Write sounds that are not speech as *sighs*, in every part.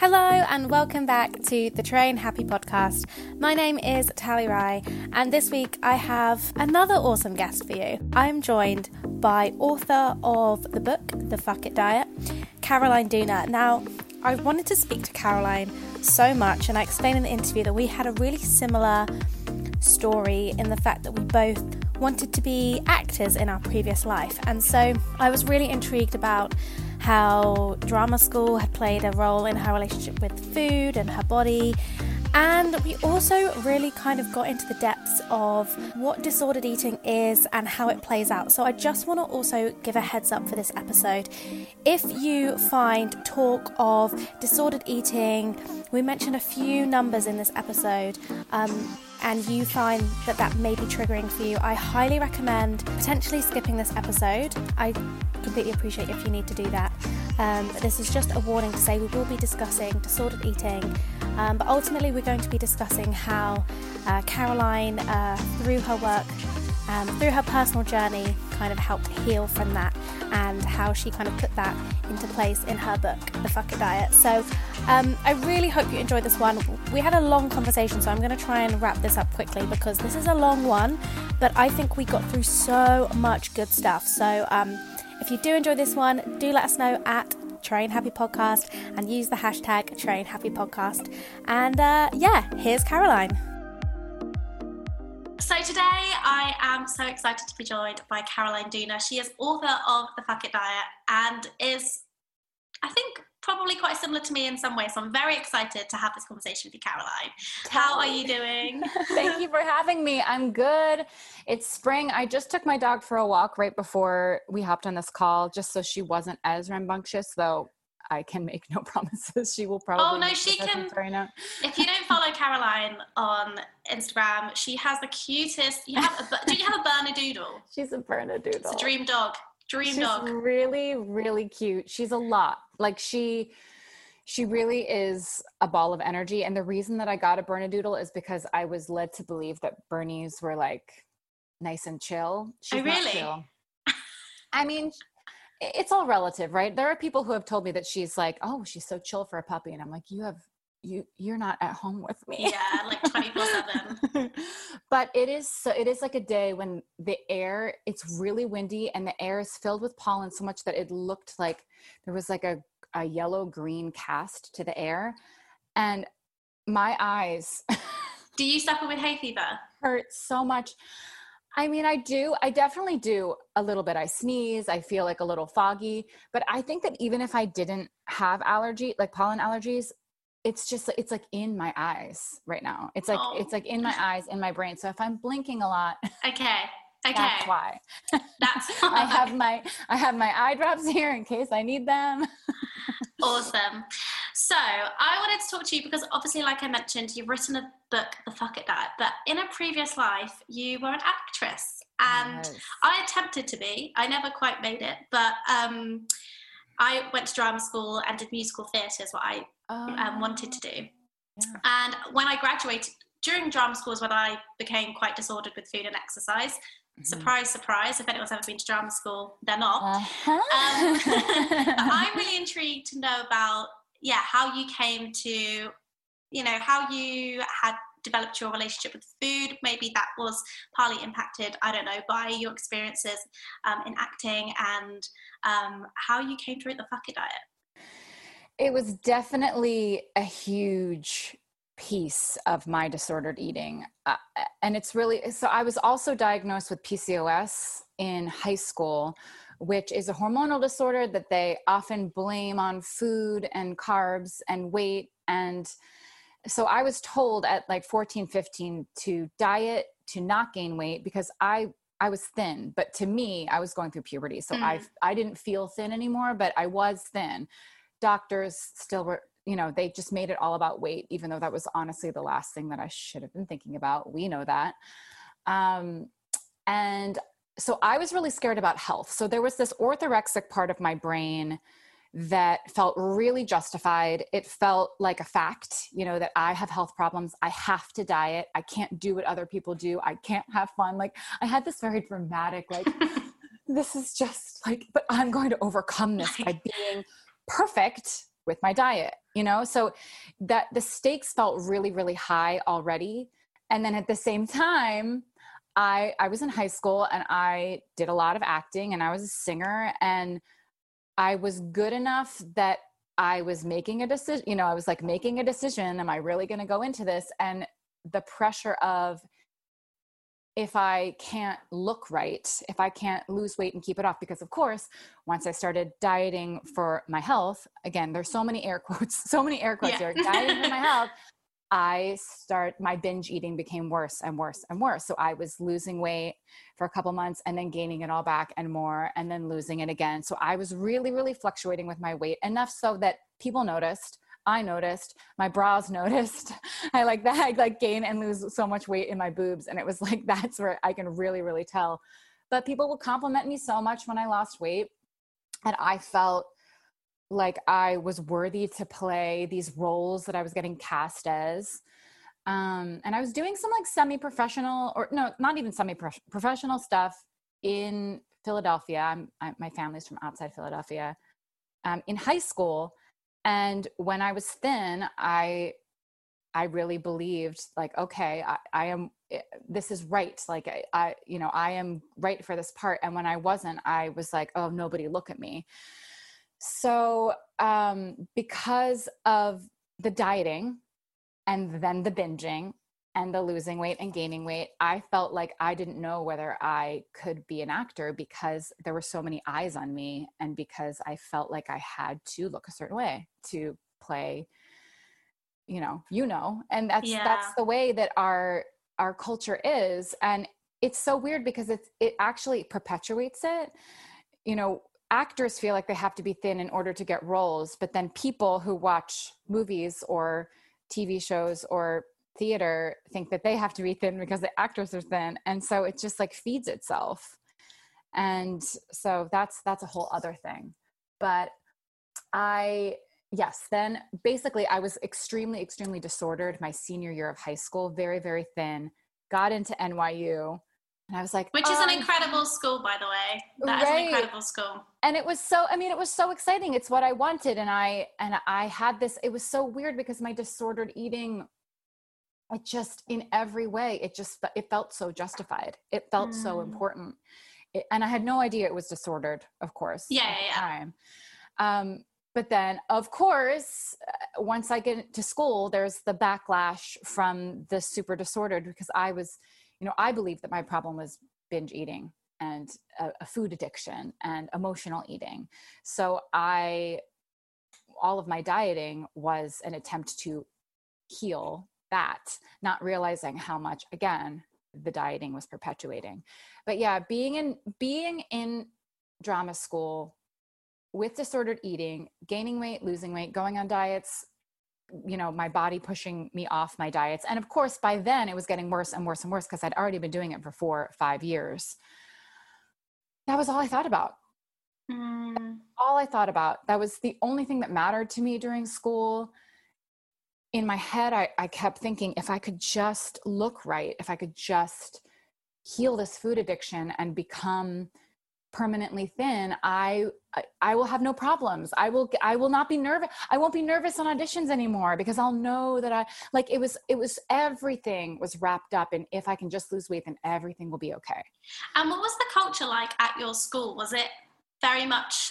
Hello and welcome back to the Train Happy podcast. My name is Tally Rye and this week I have another awesome guest for you. I'm joined by author of the book, The Fuck It Diet, Caroline Dooner. Now, I wanted to speak to Caroline so much, and I explained in the interview that we had a really similar story in the fact that we both wanted to be actors in our previous life. And so I was really intrigued about how drama school had played a role in her relationship with food and her body. And we also really kind of got into the depths of what disordered eating is and how it plays out. So I just want to also give a heads up for this episode. If you find talk of disordered eating, we mentioned a few numbers in this episode. Um, and you find that that may be triggering for you, I highly recommend potentially skipping this episode. I completely appreciate if you need to do that. Um, this is just a warning to say we will be discussing disordered eating, um, but ultimately we're going to be discussing how uh, Caroline, uh, through her work, um, through her personal journey, kind of helped heal from that and how she kind of put that into place in her book, The Fuck It Diet. So um, I really hope you enjoyed this one. We had a long conversation, so I'm going to try and wrap this up quickly because this is a long one, but I think we got through so much good stuff. So um, if you do enjoy this one, do let us know at Train Happy Podcast and use the hashtag Train Happy Podcast. And uh, yeah, here's Caroline. So today I am so excited to be joined by Caroline Dooner. She is author of The Fuck It Diet and is, I think, probably quite similar to me in some ways. So I'm very excited to have this conversation with you, Caroline. How are you doing? *laughs* Thank you for having me. I'm good. It's spring. I just took my dog for a walk right before we hopped on this call, just so she wasn't as rambunctious, though I can make no *laughs* promises. She will oh, probably. Oh no, she can. If you don't follow Caroline on Instagram, she has the cutest. You have a, do you have a Bernedoodle? *laughs* She's a Bernedoodle. It's a dream dog. Dream She's dog. really, really cute. She's a lot. Like she, she really is a ball of energy. And the reason that I got a Bernedoodle is because I was led to believe that Bernies were like nice and chill. Oh, She's oh really? Chill. I mean, it's all relative, right? There are people who have told me that she's like, oh, she's so chill for a puppy, and I'm like, you have you you're not at home with me. Yeah like 24 7 *laughs* but it is so it is like a day when the air it's really windy and the air is filled with pollen so much that it looked like there was like a, a yellow green cast to the air and my eyes do you suffer with hay fever? *laughs* hurt so much I mean, I do. I definitely do a little bit. I sneeze. I feel like a little foggy. But I think that even if I didn't have allergy, like pollen allergies, it's just it's like in my eyes right now. It's like oh. it's like in my eyes, in my brain. So if I'm blinking a lot, okay. *laughs* Okay. That's why. That's *laughs* I *laughs* have my I have my eye drops here in case I need them. awesome. So I wanted to talk to you because obviously, like I mentioned, you've written a book, The Fuck It Diet, but in a previous life, you were an actress. And yes. I attempted to be. I never quite made it, but um, I went to drama school and did musical theatre is what I um, oh. wanted to do. Yeah. And when I graduated, during drama school is when I became quite disordered with food and exercise. Mm-hmm. Surprise, surprise. If anyone's ever been to drama school, they're not. Uh-huh. Um, *laughs* *laughs* I'm really intrigued to know about, yeah, how you came to, you know, how you had developed your relationship with food. Maybe that was partly impacted, I don't know, by your experiences um, in acting and um, how you came to write the Fuck It diet. It was definitely a huge piece of my disordered eating. Uh, and it's really so I was also diagnosed with PCOS in high school, which is a hormonal disorder that they often blame on food and carbs and weight. And so I was told at like 14, 15 to diet to not gain weight because I I was thin, but to me, I was going through puberty. So Mm. I I didn't feel thin anymore, but I was thin. Doctors still were, you know, they just made it all about weight, even though that was honestly the last thing that I should have been thinking about. We know that. Um, and so I was really scared about health. So there was this orthorexic part of my brain that felt really justified. It felt like a fact, you know, that I have health problems. I have to diet. I can't do what other people do. I can't have fun. Like I had this very dramatic, like, *laughs* this is just like, but I'm going to overcome this by being perfect with my diet, you know? So that the stakes felt really, really high already. And then at the same time, I I was in high school and I did a lot of acting and I was a singer and I was good enough that I was making a decision, you know, I was like making a decision, am I really going to go into this and the pressure of if I can't look right, if I can't lose weight and keep it off because of course, once I started dieting for my health, again, there's so many air quotes, *laughs* so many air quotes Yeah. here, *laughs* dieting for my health, I start my binge eating became worse and worse and worse. So I was losing weight for a couple months and then gaining it all back and more and then losing it again. So I was really really fluctuating with my weight enough so that people noticed, I noticed, my bras *laughs* noticed. I like that I like gain and lose so much weight in my boobs and it was *laughs* like that's where I can really really tell. But people would compliment me so much when I lost weight and I felt like I was worthy to play these roles that I was getting cast as. Um, and I was doing some like semi professional, or no, not even semi professional stuff in Philadelphia. I'm, I, my family's from outside Philadelphia um, in high school. And when I was thin, I I really believed like, okay, I, I am, eh, this is right. Like I, I, you know, I am right for this part. And when I wasn't, I was like, oh, nobody look at me. So, um, because of the dieting and then the binging and the losing weight and gaining weight, I felt like I didn't know whether I could be an actor because there were so many eyes on me and because I felt like I had to look a certain way to play you know you know and that's Yeah. that's the way that our our culture is and it's so weird because it's it actually perpetuates it you know actors feel like they have to be thin in order to get roles but then people who watch movies or tv shows or theater think that they have to be thin because the actors are thin. And so it just like feeds itself. And so that's that's a whole other thing. But i yes then basically i was extremely extremely disordered my senior year of high school very very thin got into nyu and i was like Which is an "Um, incredible school, by the way. That is Right. an incredible school. and it was so i mean it was so exciting it's what i wanted and i and i had this it was so weird because my disordered eating it just in every way it just it felt so justified it felt so Mm. important it, and i had no idea it was disordered of course Yeah, at yeah, yeah. time um but then of course uh, once i get to school there's the backlash from the super disordered because i was you know i believed that my problem was binge eating and a, a food addiction and emotional eating. So i all of my dieting was an attempt to heal that not realizing how much again the dieting was perpetuating. But yeah being in being in drama school with disordered eating gaining weight losing weight going on diets you know my body pushing me off my diets and of course by then it was getting worse and worse and worse because i'd already been doing it for four five years that was all i thought about Mm. all I thought about. That was the only thing that mattered to me during school. In my head, I, I kept thinking if I could just look right, if I could just heal this food addiction and become permanently thin, I, I will have no problems. I will I will not be nervous. I won't be nervous on auditions anymore because I'll know that I like it was it was everything was wrapped up in if I can just lose weight then everything will be okay. And what was the culture like at your school? Was it very much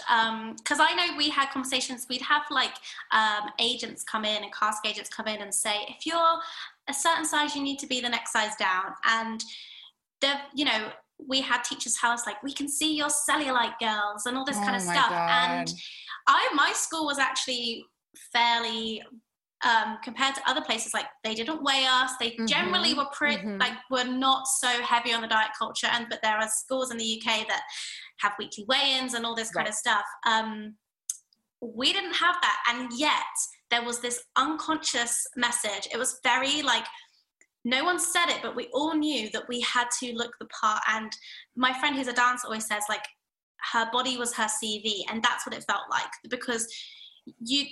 because I know we had conversations. We'd have like um, agents come in and cast agents come in and say, if you're a certain size, you need to be the next size down. And the you know we had teachers tell us like we can see your cellulite girls and all this kind of Oh stuff. God. And I my school was actually fairly um, compared to other places like they didn't weigh us they mm-hmm. generally were pretty mm-hmm. like were not so heavy on the diet culture and but there are schools in the uk that have weekly weigh-ins and all this right. kind of stuff um, we didn't have that and yet there was this unconscious message it was very like no one said it but we all knew that we had to look the part. And my friend who's a dancer always says like her body was her cv and that's what it felt like. Because you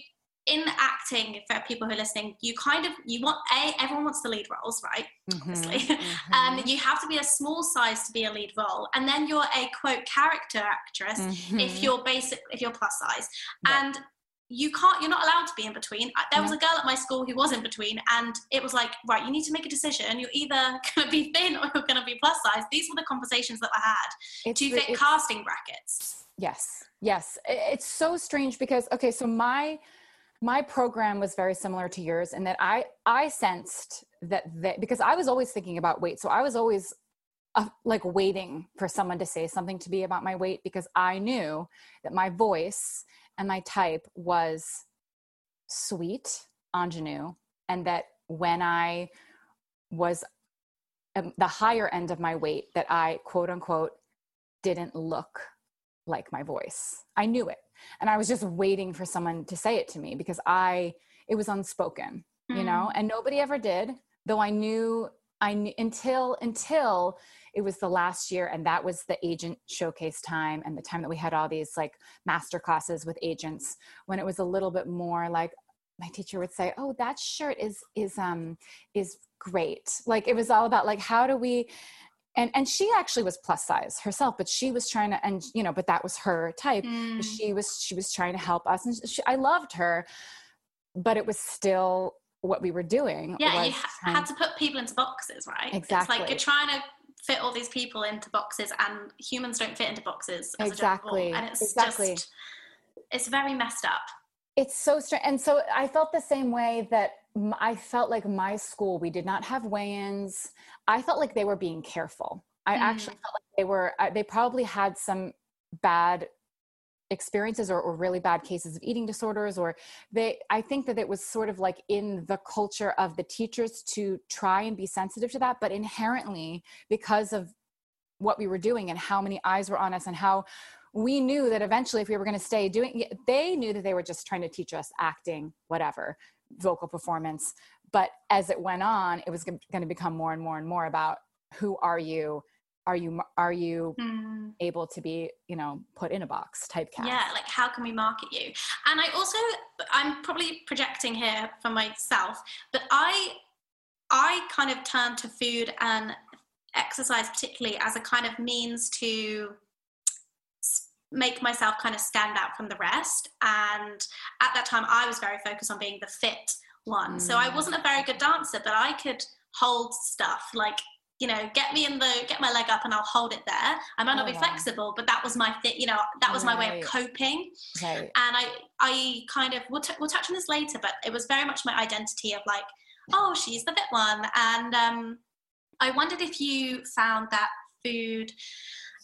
in acting for people who are listening you kind of you want a everyone wants the lead roles right? Mm-hmm, obviously. *laughs* Mm-hmm. um, you have to be a small size to be a lead role. And then you're a quote character actress mm-hmm. if you're basic if you're plus size. Right. and you can't you're not allowed to be in between. There was a girl at my school who was in between and it was like right you need to make a decision. You're either *laughs* going to be thin or you're going to be plus size. These were the conversations that i had. It's to fit casting brackets? Yes yes. It's so strange because okay so my my program was very similar to yours in that i i sensed that that because i was always thinking about weight. So i was always uh, like waiting for someone to say something to me about my weight because i knew that my voice and my type was sweet ingenue and that when i was um, the higher end of my weight that i quote unquote didn't look like my voice i knew it and i was just waiting for someone to say it to me because i it was unspoken mm. you know mm. and nobody ever did though i knew i knew until until it was the last year and that was the agent showcase time and the time that we had all these like master classes with agents when it was a little bit more like my teacher would say oh that shirt is is um is great. Like it was all about like how do we and and she actually was plus size herself but she was trying to and you know but that was her type. Mm. she was she was trying to help us and she, i loved her but it was still what we were doing yeah you ha- had to put people into boxes right? Exactly it's like you're trying to fit all these people into boxes and humans don't fit into boxes exactly and it's exactly. just it's very messed up it's so strange and so i felt the same way that I felt like my school, we did not have weigh ins. I felt like they were being careful. I mm. actually felt like they were, they probably had some bad experiences or, or, really bad cases of eating disorders or they i think that it was sort of like in the culture of the teachers to try and be sensitive to that but inherently because of what we were doing and how many eyes were on us and how we knew that eventually if we were going to stay doing they knew that they were just trying to teach us acting whatever vocal performance. But as it went on it was going to become more and more and more about who are you are you are you mm. able to be you know put in a box typecast yeah like how can we market you and i also i'm probably projecting here for myself but i i kind of turn to food and exercise particularly as a kind of means to make myself kind of stand out from the rest. And at that time, I was very focused on being the fit one. Mm. So I wasn't a very good dancer, but I could hold stuff like you know get me in the get my leg up and i'll hold it there i might not oh, be wow. flexible but that was my fit you know that was right. my way of coping right. and i i kind of we'll, t- we'll touch on this later but it was very much my identity of like oh she's the fit one and um i wondered if you found that food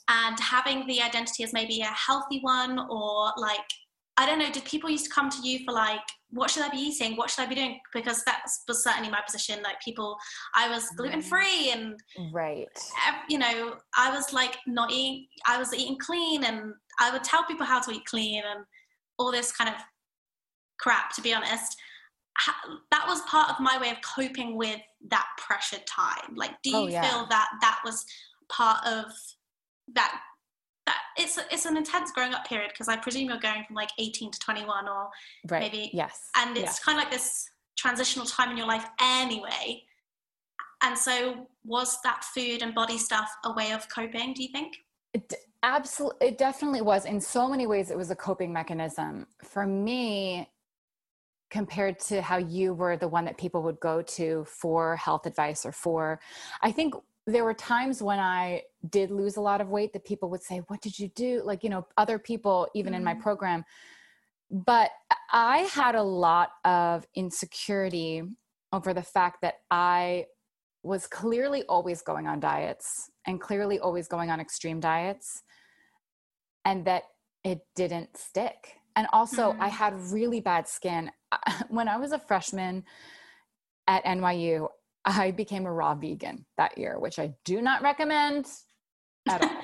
and having the identity as maybe a healthy one or like I don't know, did people used to come to you for like, what should I be eating? What should I be doing? Because that was certainly my position. Like people, I was mm. gluten free and right. You know, I was like not eating. I was eating clean, and I would tell people how to eat clean and all this kind of crap. To be honest, that was part of my way of coping with that pressured time. Like, do oh, you oh, yeah. feel that that was part of that that it's it's an intense growing up period because I presume you're going from like 18 to 21 or right. maybe yes, and it's kind of like this transitional time in your life anyway. And so, was that food and body stuff a way of coping? Do you think? It absolutely, it definitely was. In so many ways, it was a coping mechanism for me. Compared to how you were the one that people would go to for health advice or for, I think there were times when I did lose a lot of weight that people would say, What did you do? Like, you know, other people, even mm-hmm. in my mm-hmm. program. But I had a lot of insecurity over the fact that I was clearly always going on diets and clearly always going on extreme diets, and that it didn't stick. And also, mm-hmm. I had really bad skin. *laughs* when I was a freshman at NYU, I became a raw vegan that year, which I do not recommend at all.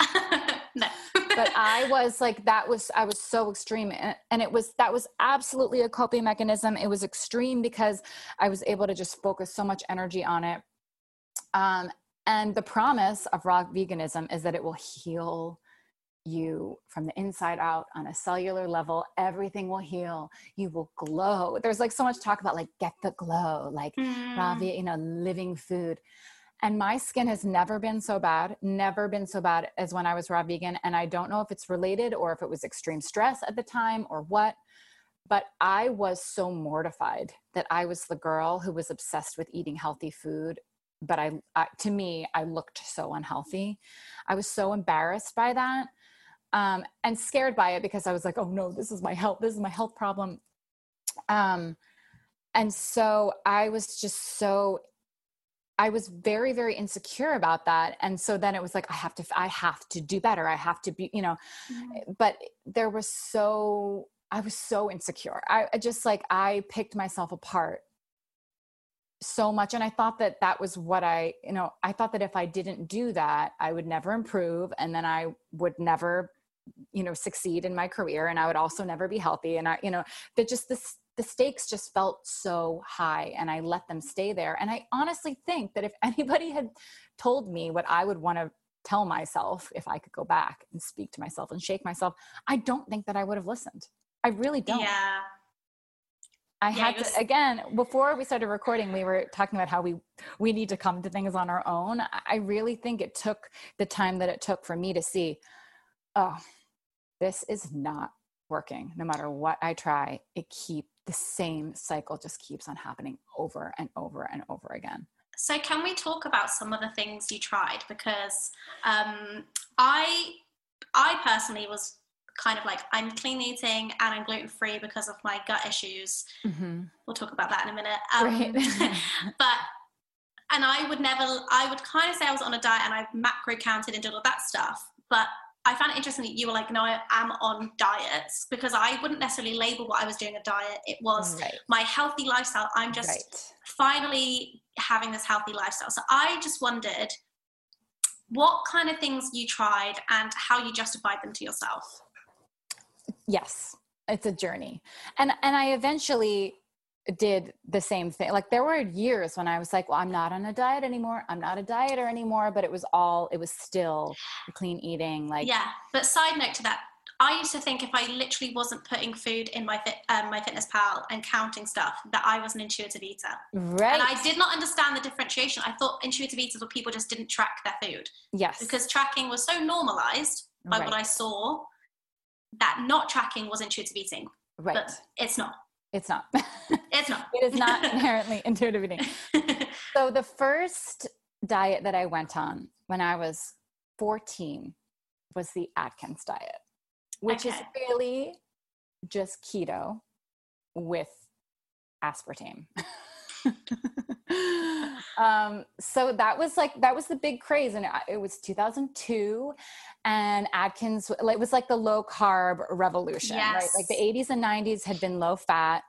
*laughs* no. but *laughs* I was like, that was, I was so extreme. And it was, that was absolutely a coping mechanism. It was extreme because I was able to just focus so much energy on it. Um, and the promise of raw veganism is that it will heal you from the inside out on a cellular level everything will heal you will glow. There's like so much talk about like get the glow like mm. raw you know living food. And my skin has never been so bad never been so bad as when i was raw vegan and i don't know if it's related or if it was extreme stress at the time or what but i was so mortified that i was the girl who was obsessed with eating healthy food but I, I to me i looked so unhealthy. I was so embarrassed by that um, and scared by it because I was like, oh no, this is my health, this is my health problem. Um, and so I was just so, I was very, very insecure about that. And so then it was like, I have to, I have to do better. I have to be, you know, mm-hmm. but there was so, I was so insecure. I, I just like, I picked myself apart so much and i thought that that was what i you know i thought that if i didn't do that i would never improve and then i would never you know succeed in my career and i would also never be healthy and i you know that just this the stakes just felt so high and i let them stay there and i honestly think that if *laughs* anybody had told me what i would want to tell myself if i could go back and speak to myself and shake myself i don't think that i would have listened i really don't yeah I yeah, had to again before we started recording. We were talking about how we we need to come to things on our own. I really think it took the time that it took for me to see oh, this is not working. No matter what I try, it keep the same cycle just keeps on happening over and over and over again. So, can we talk about some of the things you tried? Because um, I, I personally was kind of like I'm clean eating and I'm gluten free because of my gut issues. Mm-hmm. We'll talk about that in a minute. Um, right. *laughs* *laughs* but and I would never, I would kind of say I was on a diet and I macro counted and did all that stuff. But I found it interesting that you were like, no, I am on diets because I wouldn't necessarily label what I was doing a diet. It was mm, right. my healthy lifestyle. I'm just right. finally having this healthy lifestyle. So I just wondered what kind of things you tried and how you justified them to yourself. Yes, it's a journey. And and I eventually did the same thing. Like there were years when I was like, well, I'm not on a diet anymore. I'm not a dieter anymore, but it was all it was still clean eating like Yeah. But side note to that, I used to think if I literally wasn't putting food in my fit, um, MyFitnessPal and counting stuff that I was an intuitive eater. Right. And I did not understand the differentiation. I thought intuitive eaters were people just didn't track their food. Yes. Because tracking was so normalized by right. what I saw that not tracking was intuitive eating. Right. But it's not. It's not. It's not. *laughs* it is not *laughs* inherently intuitive eating. *laughs* so the first diet that I went on when I was 14 was the Atkins diet, which okay. is really just keto with aspartame. *laughs* um, so that was like that was the big craze, and it was 2002, and Atkins. It was like the low carb revolution, yes. right? Like the 80s and 90s had been low fat,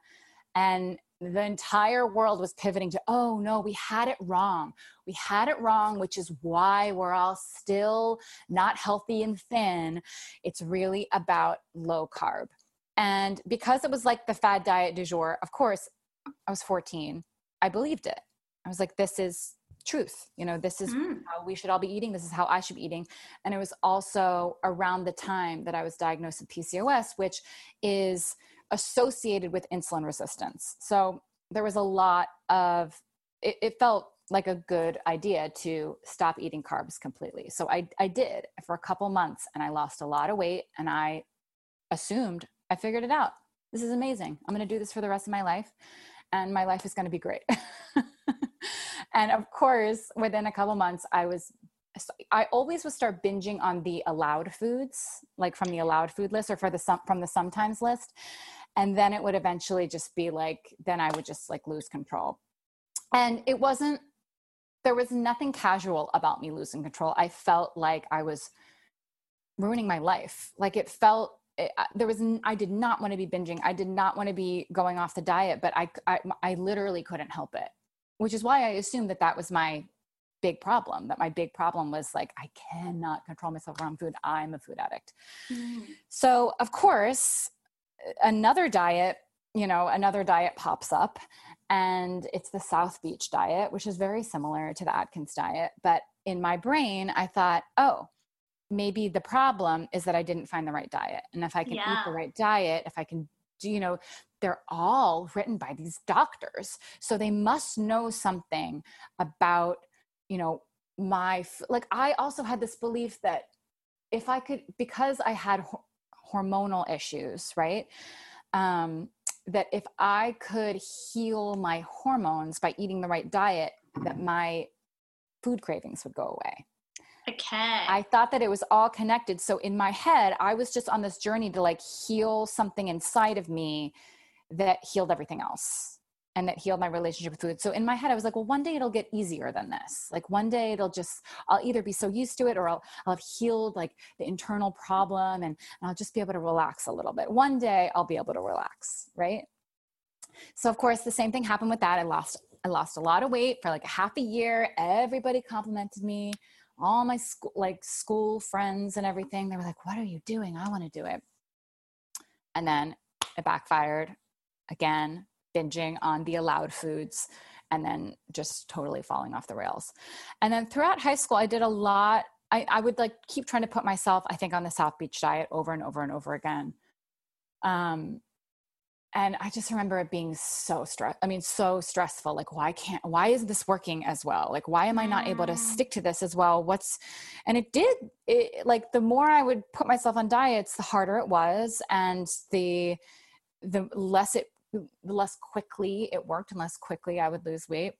and the entire world was pivoting to oh no we had it wrong we had it wrong which is why we're all still not healthy and thin it's really about low carb and because it was like the fad diet du jour of course i was 14 i believed it i was like this is truth you know this is mm. how we should all be eating this is how i should be eating and it was also around the time that i was diagnosed with pcos which is associated with insulin resistance. So there was a lot of, it, it, felt like a good idea to stop eating carbs completely. So I, I did for a couple months and I lost a lot of weight and I assumed I figured it out. This is amazing. I'm going to do this for the rest of my life and my life is going to be great. *laughs* and of course, within a couple months, I was I always would start binging on the allowed foods, like from the allowed food list or for the from the sometimes list. And then it would eventually just be like then i would just like lose control. And it wasn't there was nothing casual about me losing control. I felt like i was ruining my life. Like it felt it, there was i did not want to be binging i did not want to be going off the diet but I, I i literally couldn't help it which is why i assumed that that was my big problem that my big problem was like i cannot control myself around food i'm a food addict mm. so of course another diet you know another diet pops up and it's the south beach diet which is very similar to the atkins diet but in my brain i thought oh maybe the problem is that I didn't find the right diet. And if I can yeah. eat the right diet, if I can do, you know, they're all written by these doctors. So they must know something about, you know, my, like, I also had this belief that if I could, because I had hormonal issues, right? Um, that if I could heal my hormones by eating the right diet, that my food cravings would go away. Okay. I thought that it was all connected. So in my head, I was just on this journey to like heal something inside of me that healed everything else and that healed my relationship with food. So in my head, I was like, well, one day it'll get easier than this. Like one day it'll just, I'll either be so used to it or I'll, I'll have healed like the internal problem and, and I'll just be able to relax a little bit. One day I'll be able to relax, right? So of course, the same thing happened with that. I lost, I lost a lot of weight for like a half a year. Everybody complimented me all my school like school friends and everything they were like what are you doing? I want to do it. And then it backfired again binging on the allowed foods and then just totally falling off the rails. And then throughout high school i did a lot I, I would like keep trying to put myself i think on the south beach diet over and over and over again. Um, and i just remember it being so stress i mean so stressful like why can't why is this working as well? Like why am i not able to mm. stick to this as well? What's and it did it like the more i would put myself on diets the harder it was and the the less it the less quickly it worked and less quickly i would lose weight.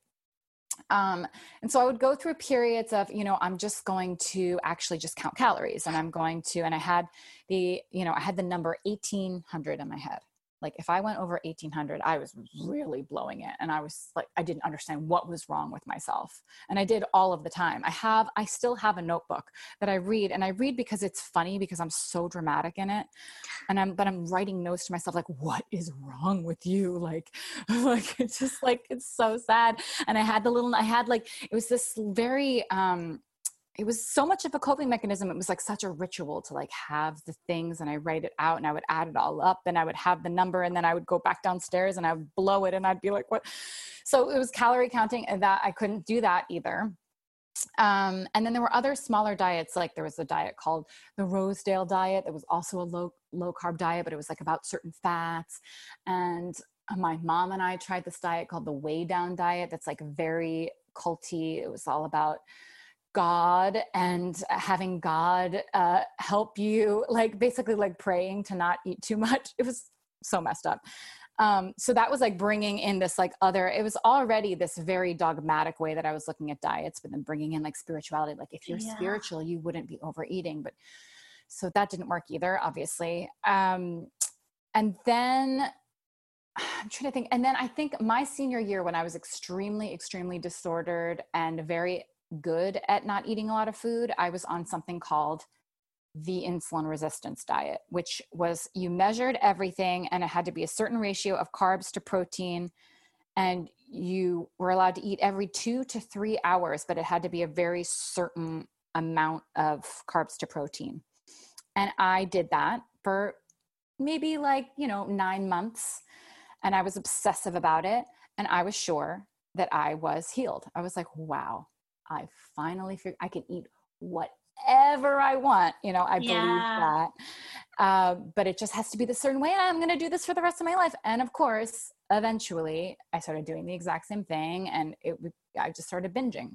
Um, and so I would go through periods of, you know, I'm just going to actually just count calories and I'm going to, and I had the, you know, I had the number 1800 in my head like if i went over 1800 i was really blowing it and i was like i didn't understand what was wrong with myself and i did all of the time. I have i still have a notebook that i read and i read because it's funny because i'm so dramatic in it and i'm but i'm writing notes to myself like what is wrong with you? Like *laughs* like it's just like it's so sad and i had the little i had like it was this very um it was so much of a coping mechanism it was like such a ritual to like have the things and i write it out and i would add it all up and i would have the number and then i would go back downstairs and i would blow it and i'd be like what? So it was calorie counting and that i couldn't do that either. Um, and then there were other smaller diets like there was a diet called the rosedale diet that was also a low low carb diet but it was like about certain fats. And my mom and i tried this diet called the Weigh Down diet that's like very culty. It was all about God and having God uh, help you, like basically like praying to not eat too much. *laughs* It was so messed up. Um, so that was like bringing in this like other, it was already this very dogmatic way that I was looking at diets, but then bringing in like spirituality. Like if you're yeah. spiritual, you wouldn't be overeating. But so that didn't work either, obviously. Um, and then *sighs* I'm trying to think. And then I think my senior year, when I was extremely, extremely disordered and very good at not eating a lot of food, I was on something called the insulin resistance diet, which was you measured everything and it had to be a certain ratio of carbs to protein. And you were allowed to eat every two to three hours, but it had to be a very certain amount of carbs to protein. And I did that for maybe like, you know, nine months. And I was obsessive about it. And I was sure that I was healed. I was like, wow, I finally figured I can eat whatever I want. You know, I yeah. believe that. Uh, but it just has to be the certain way. I'm going to do this for the rest of my life. And of course, eventually, I started doing the exact same thing, and it I just started binging.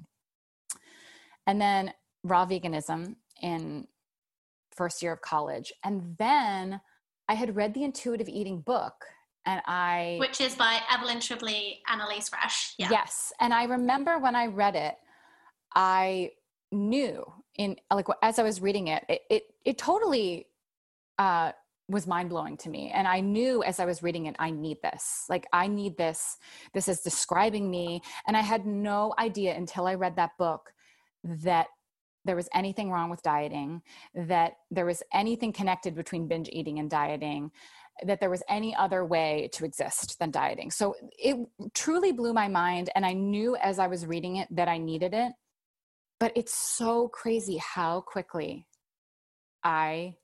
And then raw veganism in first year of college, and then I had read the intuitive eating book and I which is by Evelyn Tribole and Elyse Resch. Yeah. Yes, and I remember when I read it, I knew in like as I was reading it, it it, it totally uh, was mind blowing to me, and I knew as I was reading it, I need this. Like I need this. This is describing me, and I had no idea until I read that book that there was anything wrong with dieting, that there was anything connected between binge eating and dieting, that there was any other way to exist than dieting. So it truly blew my mind. And I knew as I was reading it that I needed it. But it's so crazy how quickly I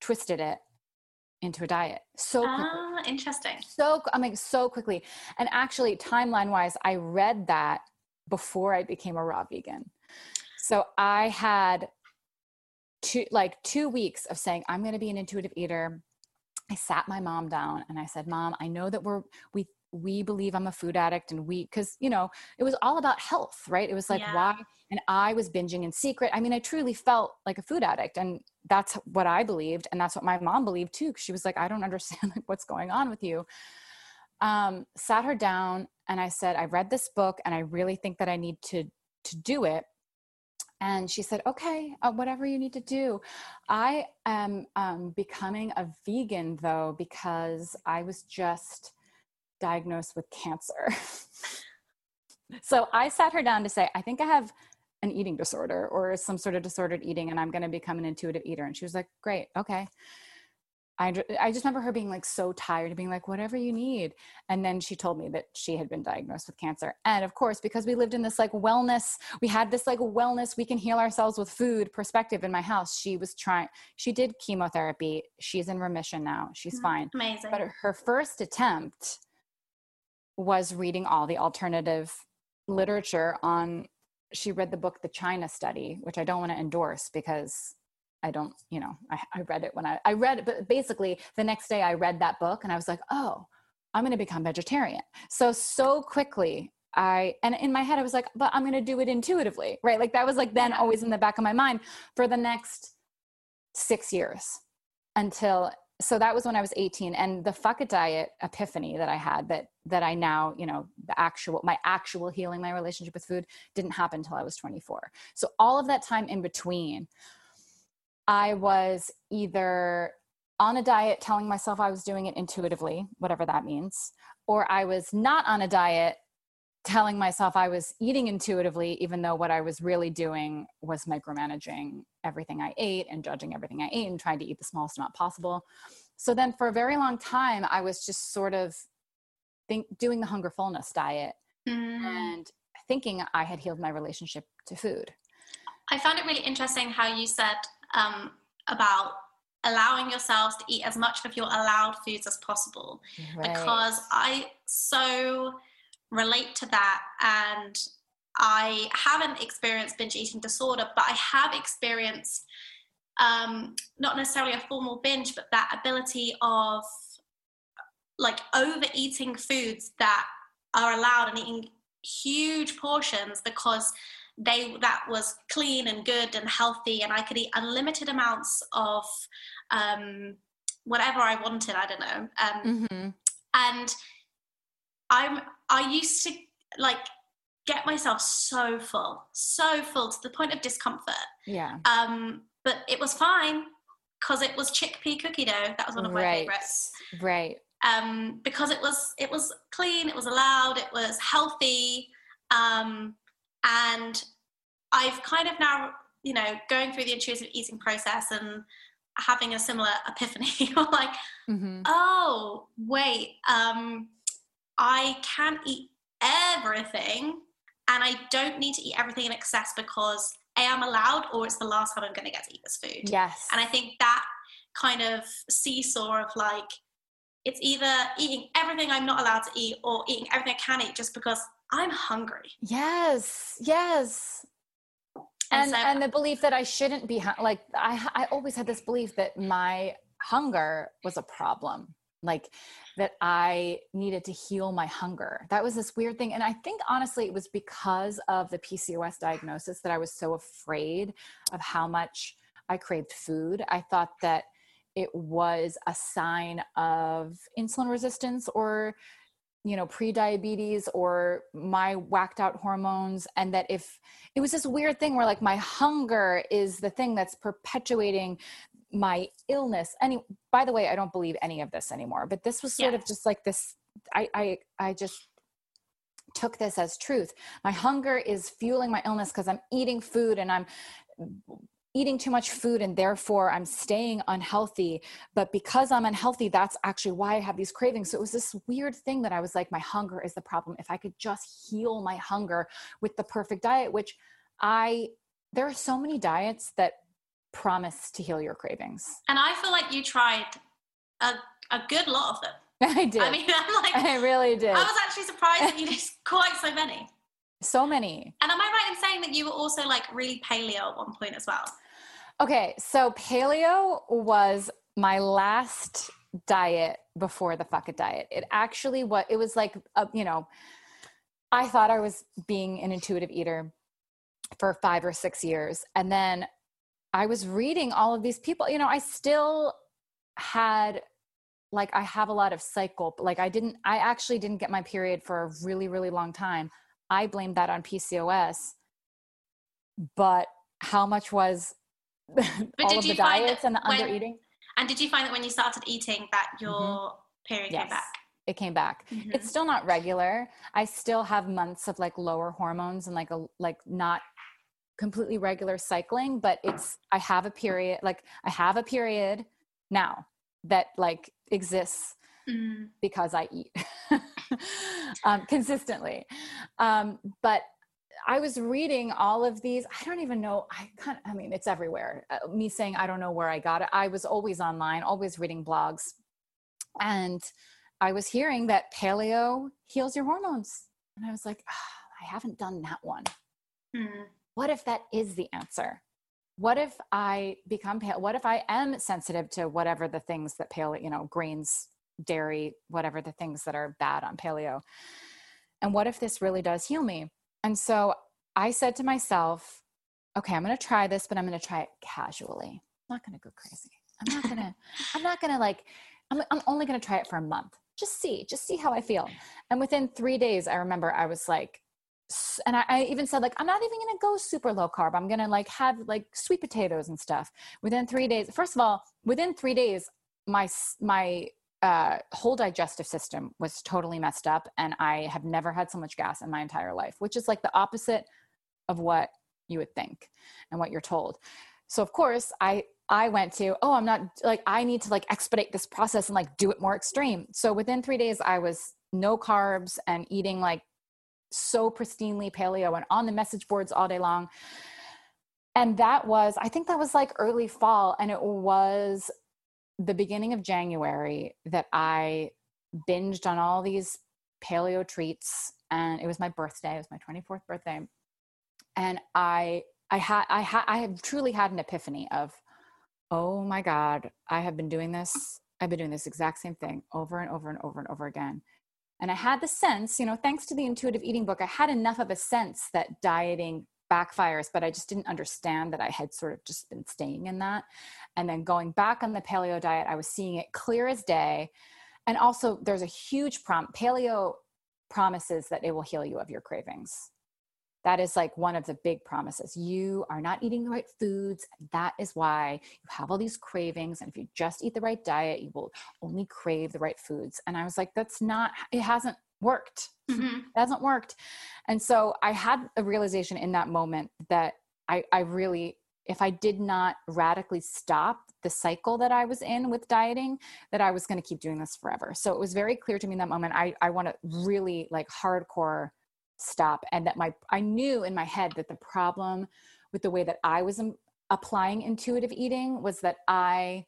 twisted it into a diet so quickly. Ah, interesting. So I mean, so quickly. And actually, timeline wise, I read that before I became a raw vegan. So I had two like two weeks of saying I'm going to be an intuitive eater. I sat my mom down and I said, "Mom, I know that we're we we believe I'm a food addict and we because you know it was all about health, right? It was like yeah. why and I was binging in secret. I mean, I truly felt like a food addict and that's what I believed and that's what my mom believed too. She was like, "I don't understand *laughs* like what's going on with you." Um, sat her down and I said, "I read this book and I really think that I need to to do it." And she said, okay, uh, whatever you need to do. I am um, becoming a vegan though, because I was just diagnosed with cancer. so I sat her down to say, I think I have an eating disorder or some sort of disordered eating, and I'm going to become an intuitive eater. And she was like, great, okay. I, I just remember her being like so tired of being like whatever you need. And then she told me that she had been diagnosed with cancer. And of course because we lived in this like wellness we had this like wellness we can heal ourselves with food perspective in my house she was trying she did chemotherapy. She's in remission now. She's mm, fine. Amazing. But her first attempt was reading all the alternative literature on she read the book the china study which i don't want to endorse because I don't, you know, I, I read it when I, I read it, but basically the next day I read that book and I was like, oh, I'm going to become vegetarian. So, so quickly I, and in my head, I was like, but I'm going to do it intuitively, right? Like that was like then always in the back of my mind for the next six years until, so that was when I was 18 and the fuck it diet epiphany that I had that, that I now, you know, the actual, my actual healing my relationship with food didn't happen until I was 24. So all of that time in between I was either on a diet telling myself I was doing it intuitively, whatever that means, or I was not on a diet telling myself I was eating intuitively, even though what I was really doing was micromanaging everything I ate and judging everything I ate and trying to eat the smallest amount possible. So then for a very long time, I was just sort of think, doing the hunger fullness diet mm. and thinking I had healed my relationship to food. I found it really interesting how you said um, about allowing yourselves to eat as much of your allowed foods as possible right. because I so relate to that and I haven't experienced binge eating disorder, but I have experienced um, not necessarily a formal binge, but that ability of like overeating foods that are allowed and eating huge portions because they that was clean and good and healthy and i could eat unlimited amounts of um, whatever i wanted i don't know um, mm-hmm. and i'm i used to like get myself so full so full to the point of discomfort yeah um but it was fine because it was chickpea cookie dough that was one of my right. favorites right um because it was it was clean it was allowed it was healthy um and I've kind of now, you know, going through the intuitive eating process and having a similar epiphany. *laughs* like, mm-hmm. oh, wait, um, I can't eat everything and I don't need to eat everything in excess because A, I'm allowed or it's the last time I'm going to get to eat this food. Yes. And I think that kind of seesaw of like, it's either eating everything I'm not allowed to eat or eating everything I can eat just because I'm hungry. Yes, yes. And, so, and the belief that I shouldn't be like I I always had this belief that my hunger was a problem like that I needed to heal my hunger. That was this weird thing. And I think honestly, it was because of the PCOS diagnosis that I was so afraid of how much I craved food. I thought that it was a sign of insulin resistance or you know pre-diabetes or my whacked out hormones and that if it was this weird thing where like my hunger is the thing that's perpetuating my illness any by the way i don't believe any of this anymore but this was sort yeah. of just like this i i i just took this as truth my hunger is fueling my illness because i'm eating food and i'm eating too much food and therefore I'm staying unhealthy. But because I'm unhealthy, that's actually why I have these cravings. So it was this weird thing that I was like, my hunger is the problem. If I could just heal my hunger with the perfect diet, which I, there are so many diets that promise to heal your cravings. And I feel like you tried a, a good lot of them. *laughs* I did. I mean, *laughs* I'm like, I really did. I was actually surprised that you did *laughs* quite so many. So many. And am I right in saying that you were also like really paleo at one point as well? Okay, so paleo was my last diet before the fuck it diet. It actually what it was like, a, you know, I thought I was being an intuitive eater for five or six years, and then I was reading all of these people. You know, I still had like I have a lot of cycle, like I didn't. I actually didn't get my period for a really really long time. I blamed that on PCOS, but how much was But all of the diets and the under eating And did you find that when you started eating that your Mm-hmm. period yes came back? it came back Mhm. it's still not regular i still have months of like lower hormones and like a like not completely regular cycling but it's i have a period like i have a period now that like exists Mm. because I eat *laughs* um, consistently. Um, but I was reading all of these. I don't even know. I kind of, I mean, it's everywhere. Uh, me saying I don't know where I got it. I was always online, always reading blogs. And I was hearing that paleo heals your hormones. And I was like, ah, I haven't done that one. Mm. What if that is the answer? What if I become pale? What if I am sensitive to whatever the things that paleo, you know, grains, dairy, whatever the things that are bad on paleo? And what if this really does heal me? And so I said to myself, okay, I'm going to try this, but I'm going to try it casually. I'm not going to go crazy. I'm not going *laughs* to, I'm not going to like, I'm, I'm only going to try it for a month. Just see, just see how I feel. And within three days, I remember I was like, and I, I even said like, I'm not even to go super low carb. I'm to like have like sweet potatoes and stuff. Within three days, first of all, within three days, my, my uh, whole digestive system was totally messed up and i have never had so much gas in my entire life which is like the opposite of what you would think and what you're told so of course i i went to oh i'm not like i need to like expedite this process and like do it more extreme so within three days i was no carbs and eating like so pristinely paleo and on the message boards all day long. And that was i think that was like early fall and it was the beginning of January that I binged on all these paleo treats and it was my birthday it was my 24th birthday. And I I had I had I have truly had an epiphany of oh my god I have been doing this I've been doing this exact same thing over and over and over and over again and I had the sense you know thanks to the intuitive eating book I had enough of a sense that dieting backfires but I just didn't understand that I had sort of just been staying in that and then going back on the paleo diet i was seeing it clear as day and also there's a huge prompt. paleo promises that it will heal you of your cravings that is like one of the big promises. You are not eating the right foods that is why you have all these cravings and if you just eat the right diet you will only crave the right foods. And i was like that's not it hasn't worked. Mhm. it hasn't worked. And so i had a realization in that moment that i i really if i did not radically stop the cycle that i was in with dieting that i was going to keep doing this forever. So it was very clear to me in that moment i i want to really like hardcore stop and that my i knew in my head that the problem with the way that i was applying intuitive eating was that i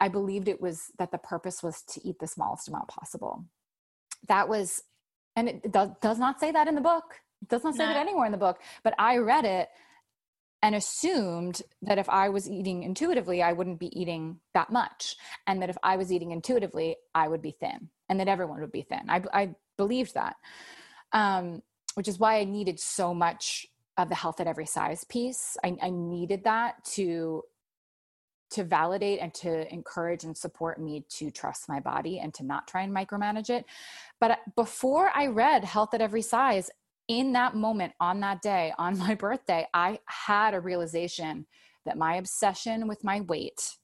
i believed it was that the purpose was to eat the smallest amount possible. That was and it does, does not say that in the book. It does not say that anywhere in the book but i read it and assumed that if i was eating intuitively i wouldn't be eating that much and that if i was eating intuitively i would be thin and that everyone would be thin. I, I believed that um, which is why i needed so much of the health at every size piece I, I needed that to to validate and to encourage and support me to trust my body and to not try and micromanage it. But uh, before I read Health at Every Size, in that moment, on that day, *laughs* on my birthday, I had a realization that my obsession with my weight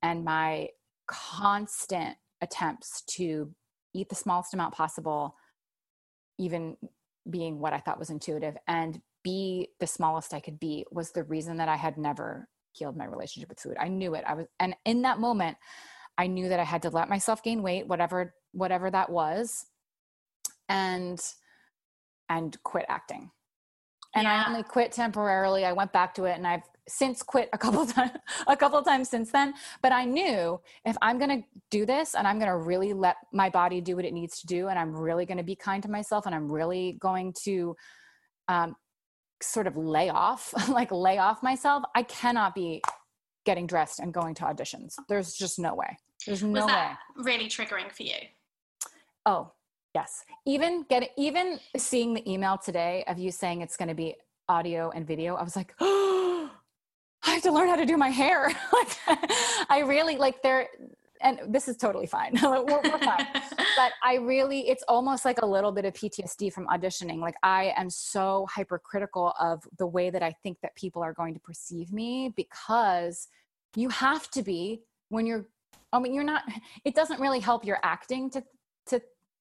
and my constant attempts to eat the smallest amount possible, even being what I thought was intuitive, and be the smallest I could be was the reason that I had never healed my relationship with food. I knew it. I was and in that moment I knew that I had to let myself gain weight whatever whatever that was and and quit acting. And yeah. I only quit temporarily. I went back to it and I've since quit a couple *laughs* times a couple times since then. But i knew if i'm going to do this and i'm going to really let my body do what it needs to do and i'm really going to be kind to myself and i'm really going to um, sort of lay off *laughs* like lay off myself i cannot be getting dressed and going to auditions. There's just no way. There's no Was that way. really triggering for you? Oh yes even get even seeing the email today of you saying it's going to be audio and video i was like oh *gasps* I have to learn how to do my hair. *laughs* like, I really like there, and this is totally fine. *laughs* we're, we're fine. *laughs* but I really, it's almost like a little bit of PTSD from auditioning. Like I am so hypercritical of the way that I think that people are going to perceive me because you have to be when you're. I mean, you're not. It doesn't really help your acting to to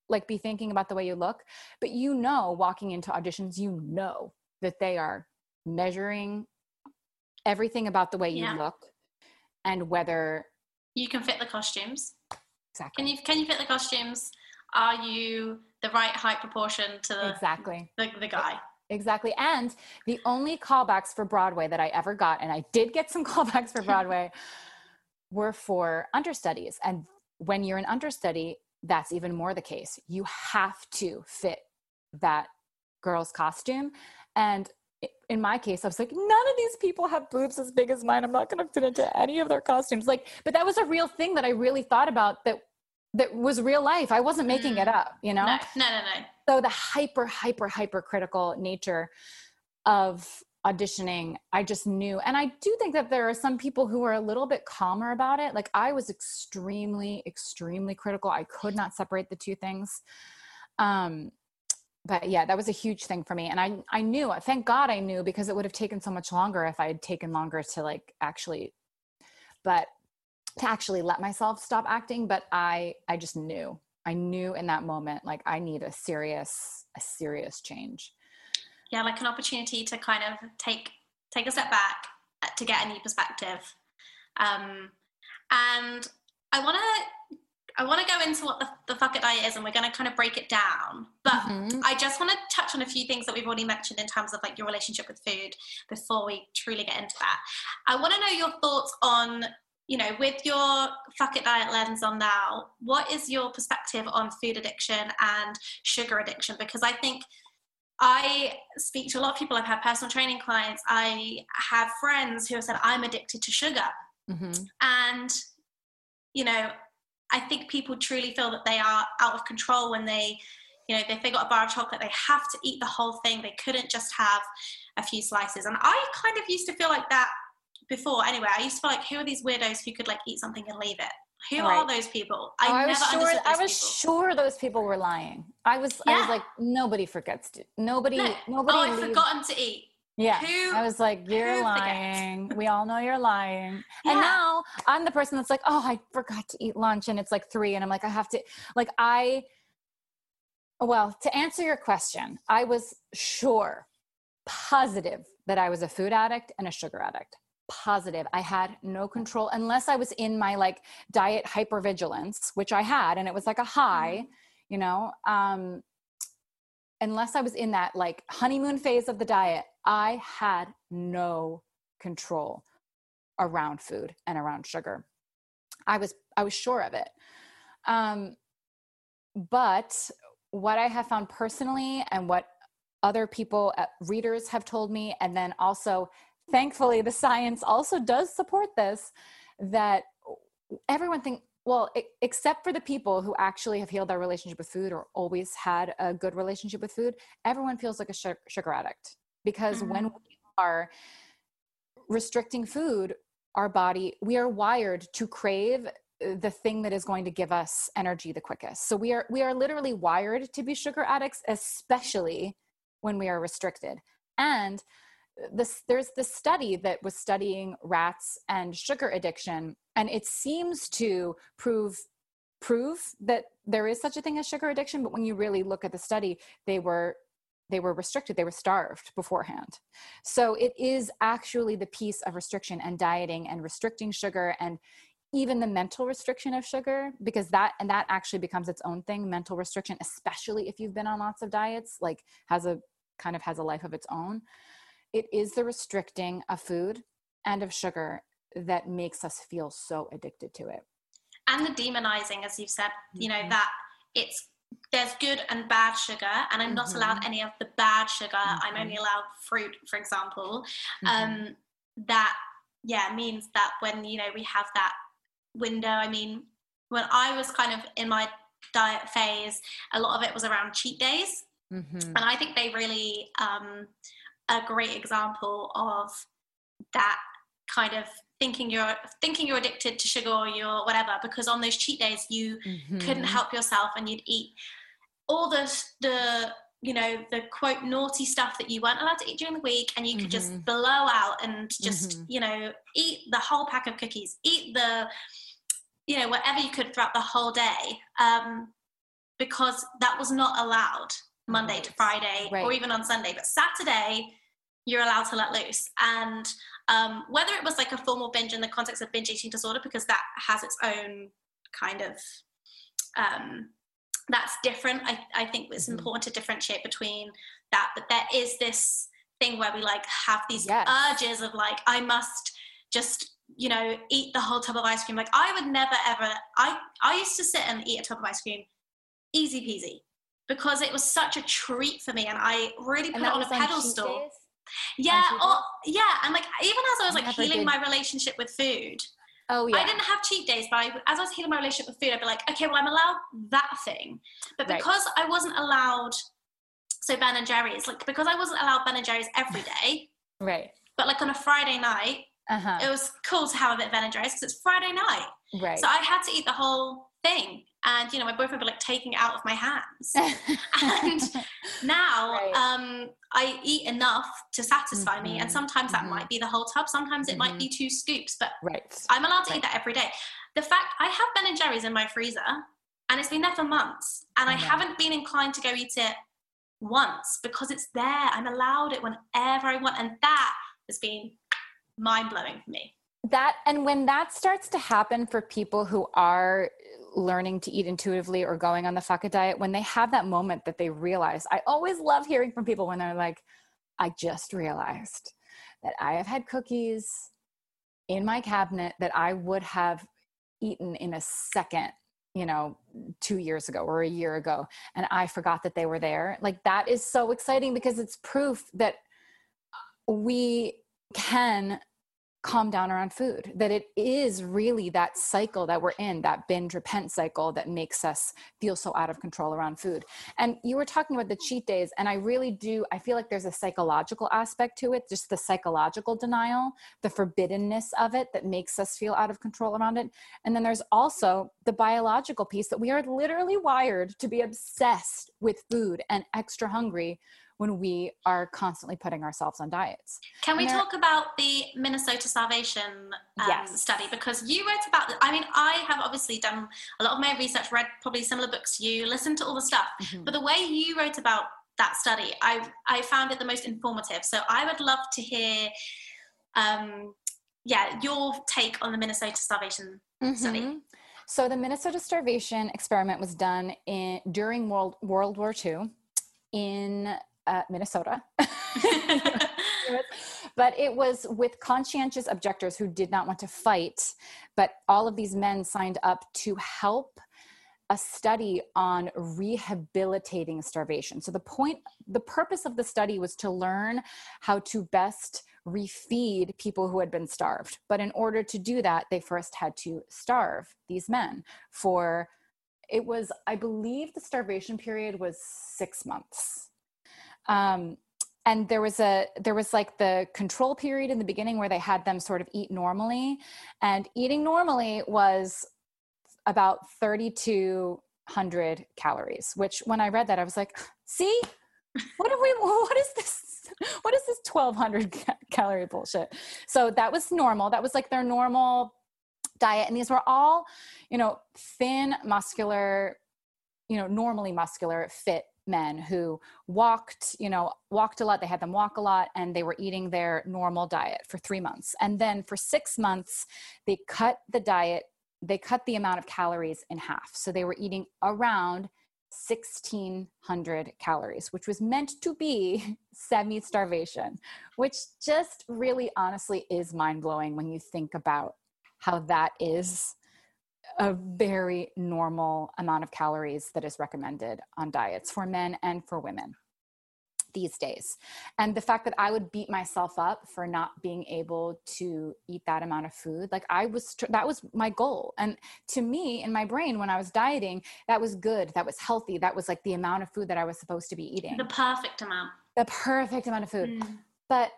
like be thinking about the way you look, but you know, walking into auditions, you know that they are measuring everything about the way you yeah. look and whether you can fit the costumes. Exactly. Can you can you fit the costumes? Are you the right height proportion to the exactly the, the guy? Exactly. And the only callbacks for Broadway that I ever got, and I did get some *laughs* callbacks for Broadway, were for understudies. And when you're an understudy, that's even more the case. You have to fit that girl's costume. And in my case, I was like, none of these people have boobs as big as mine. I'm not going to fit into any of their costumes. Like, but that was a real thing that I really thought about that that was real life. I wasn't making mm. it up, you know? No, no, no, no. So the hyper, hyper, hyper critical nature of auditioning, I just knew. And I do think that there are some people who are a little bit calmer about it. Like I was extremely, extremely critical. I could not separate the two things. Um, but yeah, that was a huge thing for me. And I, I knew, thank God I knew because it would have taken so much longer if I had taken longer to like actually, but to actually let myself stop acting. But I, I just knew, I knew in that moment, like I need a serious, a serious change. Yeah. Like an opportunity to kind of take, take a step back uh, to get a new perspective. Um, and I want to I want to go into what the, the fuck it diet is and we're going to kind of break it down. But mm-hmm. I just want to touch on a few things that we've already mentioned in terms of like your relationship with food before we truly get into that. I want to know your thoughts on, you know, with your fuck it diet lens on now, what is your perspective on food addiction and sugar addiction? Because I think I speak to a lot of people. I've had personal training clients. I have friends who have said, I'm addicted to sugar. Mm-hmm. And, you know, I think people truly feel that they are out of control when they, you know, if they got a bar of chocolate, they have to eat the whole thing. They couldn't just have a few slices. And I kind of used to feel like that before. Anyway, I used to feel like, who are these weirdos who could like eat something and leave it? Who right. are those people? I, oh, I was sure. I was people. sure those people were lying. I was. Yeah. I was like, nobody forgets to. Nobody. No. Nobody. Oh, I've forgotten to eat. Yeah. Who, I was like, you're lying. we all know you're lying. Yeah. And now I'm the person that's like, oh, I forgot to eat lunch and it's like three. And I'm like, I have to, like, I, well, to answer your question, I was sure, positive that I was a food addict and a sugar addict. Positive. I had no control unless I was in my like diet hypervigilance, which I had, and it was like a high, mm-hmm. you know. Um, unless I was in that like honeymoon phase of the diet, I had no control around food and around sugar. I was I was sure of it. Um, but what I have found personally and what other people uh, readers have told me and then also thankfully the science also does support this that everyone think well except for the people who actually have healed their relationship with food or always had a good relationship with food everyone feels like a sugar addict. Because mm-hmm. when we are restricting food our body we are wired to crave uh, the thing that is going to give us energy the quickest. So we are we are literally wired to be sugar addicts especially when we are restricted. And this there's this study that was studying rats and sugar addiction and it seems to prove prove that there is such a thing as sugar addiction but when you really look at the study they were they were restricted they were starved beforehand. So it is actually the piece of restriction and dieting and restricting sugar and even the mental restriction of sugar because that and that actually becomes its own thing mental restriction especially if you've been on lots of diets like has a kind of has a life of its own it is the restricting of food and of sugar that makes us feel so addicted to it and the demonizing as you've said you know mm-hmm. that it's there's good and bad sugar and i'm not mm-hmm. allowed any of the bad sugar mm-hmm. i'm only mm-hmm. allowed fruit for example mm-hmm. um, that yeah means that when you know we have that window i mean when i was kind of in my diet phase a lot of it was around cheat days mm-hmm. and i think they really um, a great example of that kind of thinking you're thinking you're addicted to sugar or you're whatever because on those cheat days you mm-hmm. couldn't help yourself and you'd eat all the the you know the quote naughty stuff that you weren't allowed to eat during the week and you could mm-hmm. just blow out and just mm-hmm. you know eat the whole pack of cookies eat the you know whatever you could throughout the whole day um, because that was not allowed monday to friday right. or even on sunday but saturday you're allowed to let loose and um, whether it was like a formal binge in the context of binge eating disorder because that has its own kind of um, that's different i, I think it's mm-hmm. important to differentiate between that but there is this thing where we like have these yes. urges of like i must just you know eat the whole tub of ice cream like i would never ever i i used to sit and eat a tub of ice cream easy peasy because it was such a treat for me and i really put it on a pedestal yeah or yeah and like even as i was like healing did. my relationship with food Oh yeah. I didn't have cheat days, but I, as I was healing my relationship with food, I'd be like, okay, well, I'm allowed that thing, but because right. I wasn't allowed, so Ben and Jerry's, like because I wasn't allowed Ben and Jerry's every *laughs* day, right? But like on a Friday night, uh-huh. it was cool to have a bit of Ben and Jerry's because it's Friday night, right? So I had to eat the whole thing, and you know my boyfriend would be like taking it out of my hands *laughs* and now right. um, i eat enough to satisfy mm-hmm. me and mm-hmm. sometimes that mm-hmm. might be the whole tub sometimes it mm-hmm. might be mm-hmm. two scoops but right. i'm allowed to right. eat that every day the fact i have ben and jerry's in my freezer and it's been there for months and i haven't been inclined to go eat it once because it's there i'm allowed it whenever i want and that has been mind-blowing for me that and when that starts to happen for people who are learning to eat intuitively or going on the fuck it diet when they have that moment that they realize i always love hearing from people when they're like i just realized that i have had cookies in my cabinet that i would have eaten in a second you know two years ago or a year ago and i forgot that they were there. Like that is so exciting because it's proof that we can calm down around food that it is really that cycle that we're in that binge repent cycle that makes us feel so out of control around food. And you were talking about the cheat days and i really do i feel like there's a psychological aspect to it just the psychological denial the forbiddenness of it that makes us feel out of control around it. And then there's also the biological piece that we are literally wired to be obsessed with food and extra hungry when we are constantly putting ourselves on diets. Can we talk about the Minnesota starvation um, yes. study? Because you wrote about, the, I mean, I have obviously done a lot of my research, read probably similar books to you, listened to all the stuff, mm-hmm. but the way you wrote about that study, I, I found it the most informative. So I would love to hear, um, yeah, your take on the Minnesota starvation mm-hmm. study. So the Minnesota starvation experiment was done in during World World War II in uh, Minnesota. *laughs* but it was with conscientious objectors who did not want to fight. But all of these men signed up to help a study on rehabilitating starvation. So the point, the purpose of the study was to learn how to best refeed people who had been starved. But in order to do that, they first had to starve these men for it was, I believe the starvation period was six months um, and there was a there was like the control period in the beginning where they had them sort of eat normally. And eating normally was about 3200 calories which when i read that i was like see? What are we what is this what is this 1200 calorie bullshit? So that was normal. That was like their normal diet. And these were all you know thin muscular you know normally muscular fit men who walked, you know, walked a lot. They had them walk a lot and they were eating their normal diet for three months. And then for six months, they cut the diet, they cut the amount of calories in half. So they were eating around 1600 calories, which was meant to be *laughs* semi starvation, which just really honestly is mind blowing when you think about how that is a very normal amount of calories that is recommended on diets for men and for women these days. And the fact that I would beat myself up for not being able to eat that amount of food, like I was, that was my goal. And to me, in my brain, when I was dieting, that was good. That was healthy. That was like the amount of food that I was supposed to be eating. The perfect amount. The perfect amount of food. Mm. But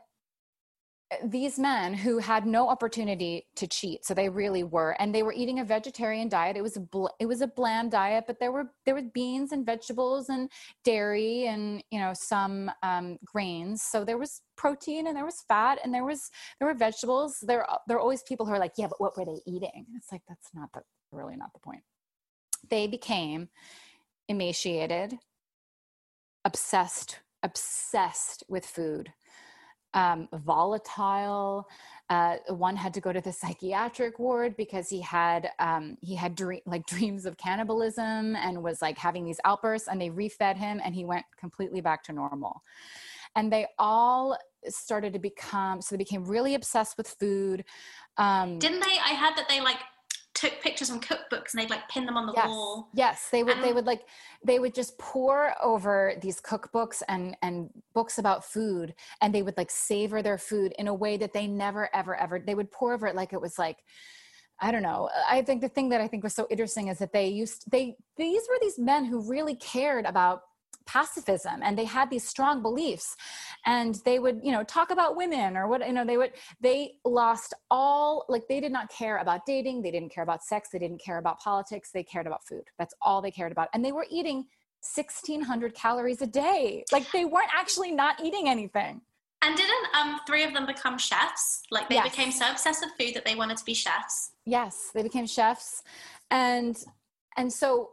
these men who had no opportunity to cheat so they really were and they were eating a vegetarian diet. It was a bl- it was a bland diet but there were there were beans and vegetables and dairy and you know some um, grains. So there was protein and there was fat and there was there were vegetables. There there are always people who are like yeah but what were they eating? It's like that's not the really not the point. They became emaciated obsessed obsessed with food um, volatile. Uh, one had to go to the psychiatric ward because he had um, he had dream, like *laughs* dreams of cannibalism and was like having these outbursts. And they refed him, and he went completely back to normal. And they all started to become so they became really obsessed with food. Um, Didn't they? I heard that they like took pictures from cookbooks and they'd like pin them on the yes. wall. Yes, they would. And they would like they would just pour over these cookbooks and and books about food, and they would like savor their food in a way that they never ever ever. They would pour over it like it was like. I don't know. I think the thing that I think was so interesting is that they used they these were these men who really cared about pacifism and they had these strong beliefs and they would you know talk about women or what you know they would they lost all like they did not care about dating they didn't care about sex they didn't care about politics they cared about food. That's all they cared about. And they were eating 1600 calories a day. Like they weren't actually not eating anything. And didn't um three of them become chefs? Like they yes. became so obsessed with food that they wanted to be chefs? Yes they became chefs. And and so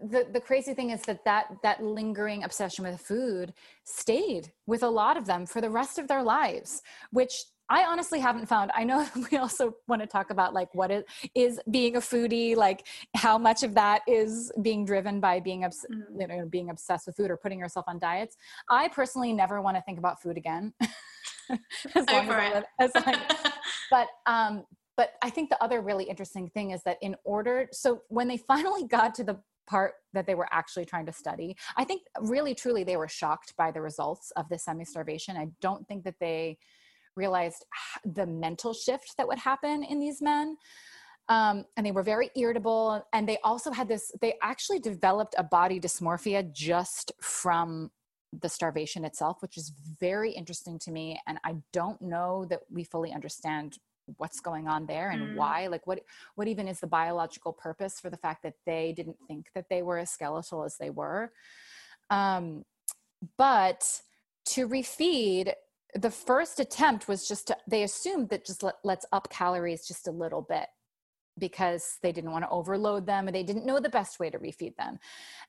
the the crazy thing is that that that lingering obsession with food stayed with a lot of them for the rest of their lives which I honestly haven't found. I know *laughs* we also want to talk about like what is is being a foodie, like how much of that is being driven by being obs- mm-hmm. you know being obsessed with food or putting yourself on diets. I personally never want to think about food again. *laughs* as long Over as, I, as long, but um, but I think the other really interesting thing is that in order, so when they finally got to the part that they were actually trying to study. I think really truly they were shocked by the results of the semi starvation. I don't think that they realized the mental shift that would happen in these men. Um, and they were very irritable. And they also had this, they actually developed a body dysmorphia just from the starvation itself, which is very interesting to me. And I don't know that we fully understand what's going on there and mm. why like what what even is the biological purpose for the fact that they didn't think that they were as skeletal as they were? Um but to refeed the first attempt was just to, they assumed that just let, let's up calories just a little bit because they didn't want to overload them and they didn't know the best way to refeed them.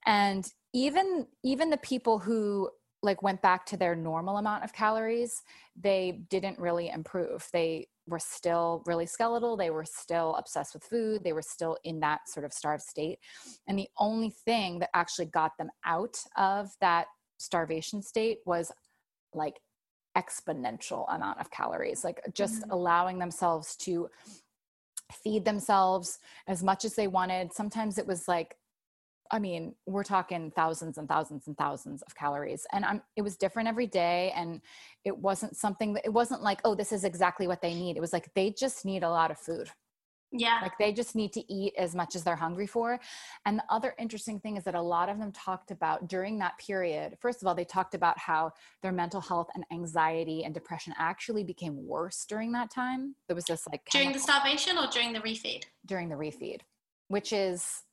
And even even the people who like went back to their normal amount of calories they didn't really improve. They were still really skeletal. They were still obsessed with food. They were still in that sort of starved state. And the only thing that actually got them out of that starvation state was like exponential amount of calories, like just mm-hmm. allowing themselves to feed themselves as much as they wanted. Sometimes it was like I mean, we're talking thousands and thousands and thousands of calories. And I'm, it was different every day. And it wasn't something that, it wasn't like, oh, this is exactly what they need. It was like, they just need a lot of food. Yeah. Like they just need to eat as much as they're hungry for. And the other interesting thing is that a lot of them talked about during that period, first of all, they talked about how their mental health and anxiety and depression actually became worse during that time. There was this like during the starvation or during the refeed? During the refeed, which is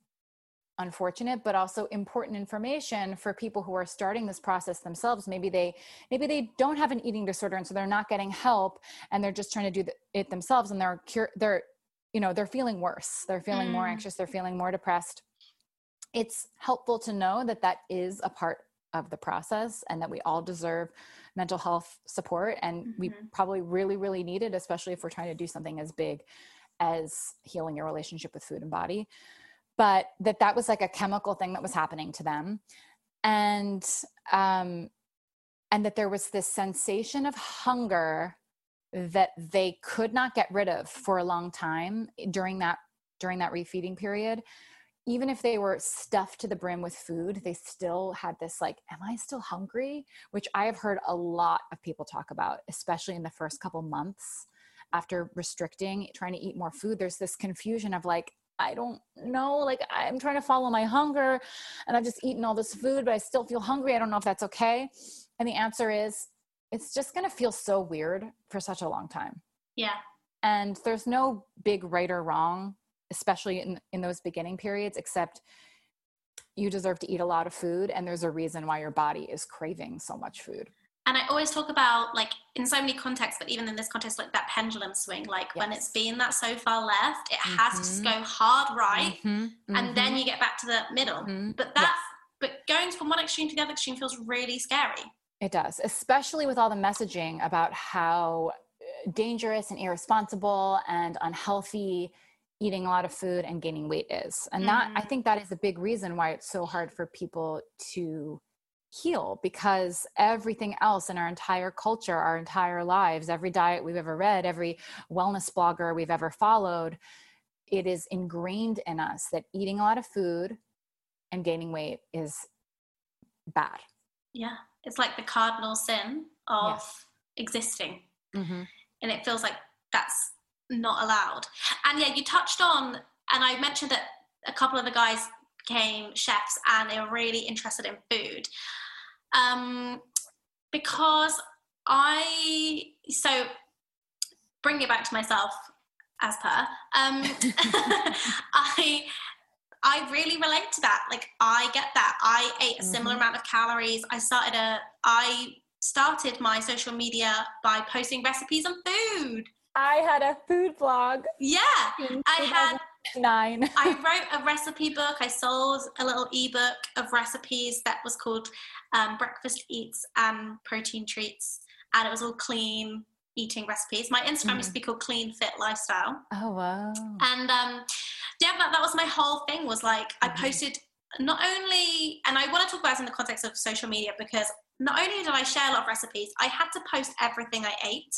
unfortunate but also important information for people who are starting this process themselves. Maybe they maybe they don't have an eating disorder and so they're not getting help and they're just trying to do it themselves and they're cure they're you know they're feeling worse. They're feeling mm. more anxious. They're feeling more depressed. It's helpful to know that that is a part of the process and that we all deserve mental health support and mm-hmm. we probably really really need it especially if we're trying to do something as big as healing your relationship with food and body but that that was like a chemical thing that was happening to them. And um and that there was this sensation of hunger that they could not get rid of for a long time during that during that refeeding period. Even if they were stuffed to the brim with food they still had this like am i still hungry? which i have heard a lot of people talk about especially in the first couple months after restricting trying to eat more food. There's this confusion of like I don't know. Like, I'm trying to follow my hunger and I've just eaten all this food, but I still feel hungry. I don't know if that's okay. And the answer is it's just going to feel so weird for such a long time. Yeah. And there's no big right or wrong, especially in, in those beginning periods, except you deserve to eat a lot of food. And there's a reason why your body is craving so much food and I always talk about like in so many contexts, but even in this context, like that pendulum swing, like yes. when it's been that so far left, it mm-hmm. has to go hard right, mm-hmm. Mm-hmm. and then you get back to the middle. Mm-hmm. But that, yes. but going from one extreme to the other extreme feels really scary. It does, especially with all the messaging about how uh, dangerous and irresponsible and unhealthy eating a lot of food and gaining weight is. And that I mm-hmm. think that is a big reason why it's so hard for people to heal because everything else in our entire culture, our entire lives, every diet we've ever read, every wellness blogger we've ever followed, it is ingrained in us that eating a lot of food and gaining weight is bad. Yeah, it's like the cardinal sin of yes. existing. Mm-hmm. And it feels like that's not allowed. And yeah, you touched on, and I mentioned that a couple of the guys became chefs and they were really interested in food um, because I so bring it back to myself as per um, *laughs* I I really relate to that. Like I get that. I ate a similar mm-hmm. amount of calories. I started a I started my social media by posting recipes on food. I had a food blog. Yeah. I had nine. I wrote a recipe book. I sold a little ebook of recipes that was called um, Breakfast Eats and Protein Treats, and it was all clean eating recipes. My Instagram mm. used to be called Clean Fit Lifestyle. Oh wow! And um, yeah, that, that was my whole thing. Was like mm. I mm-hmm. posted not only, and I want to talk about this in the context of social media because not only did I share a lot of recipes, I had to post everything I ate.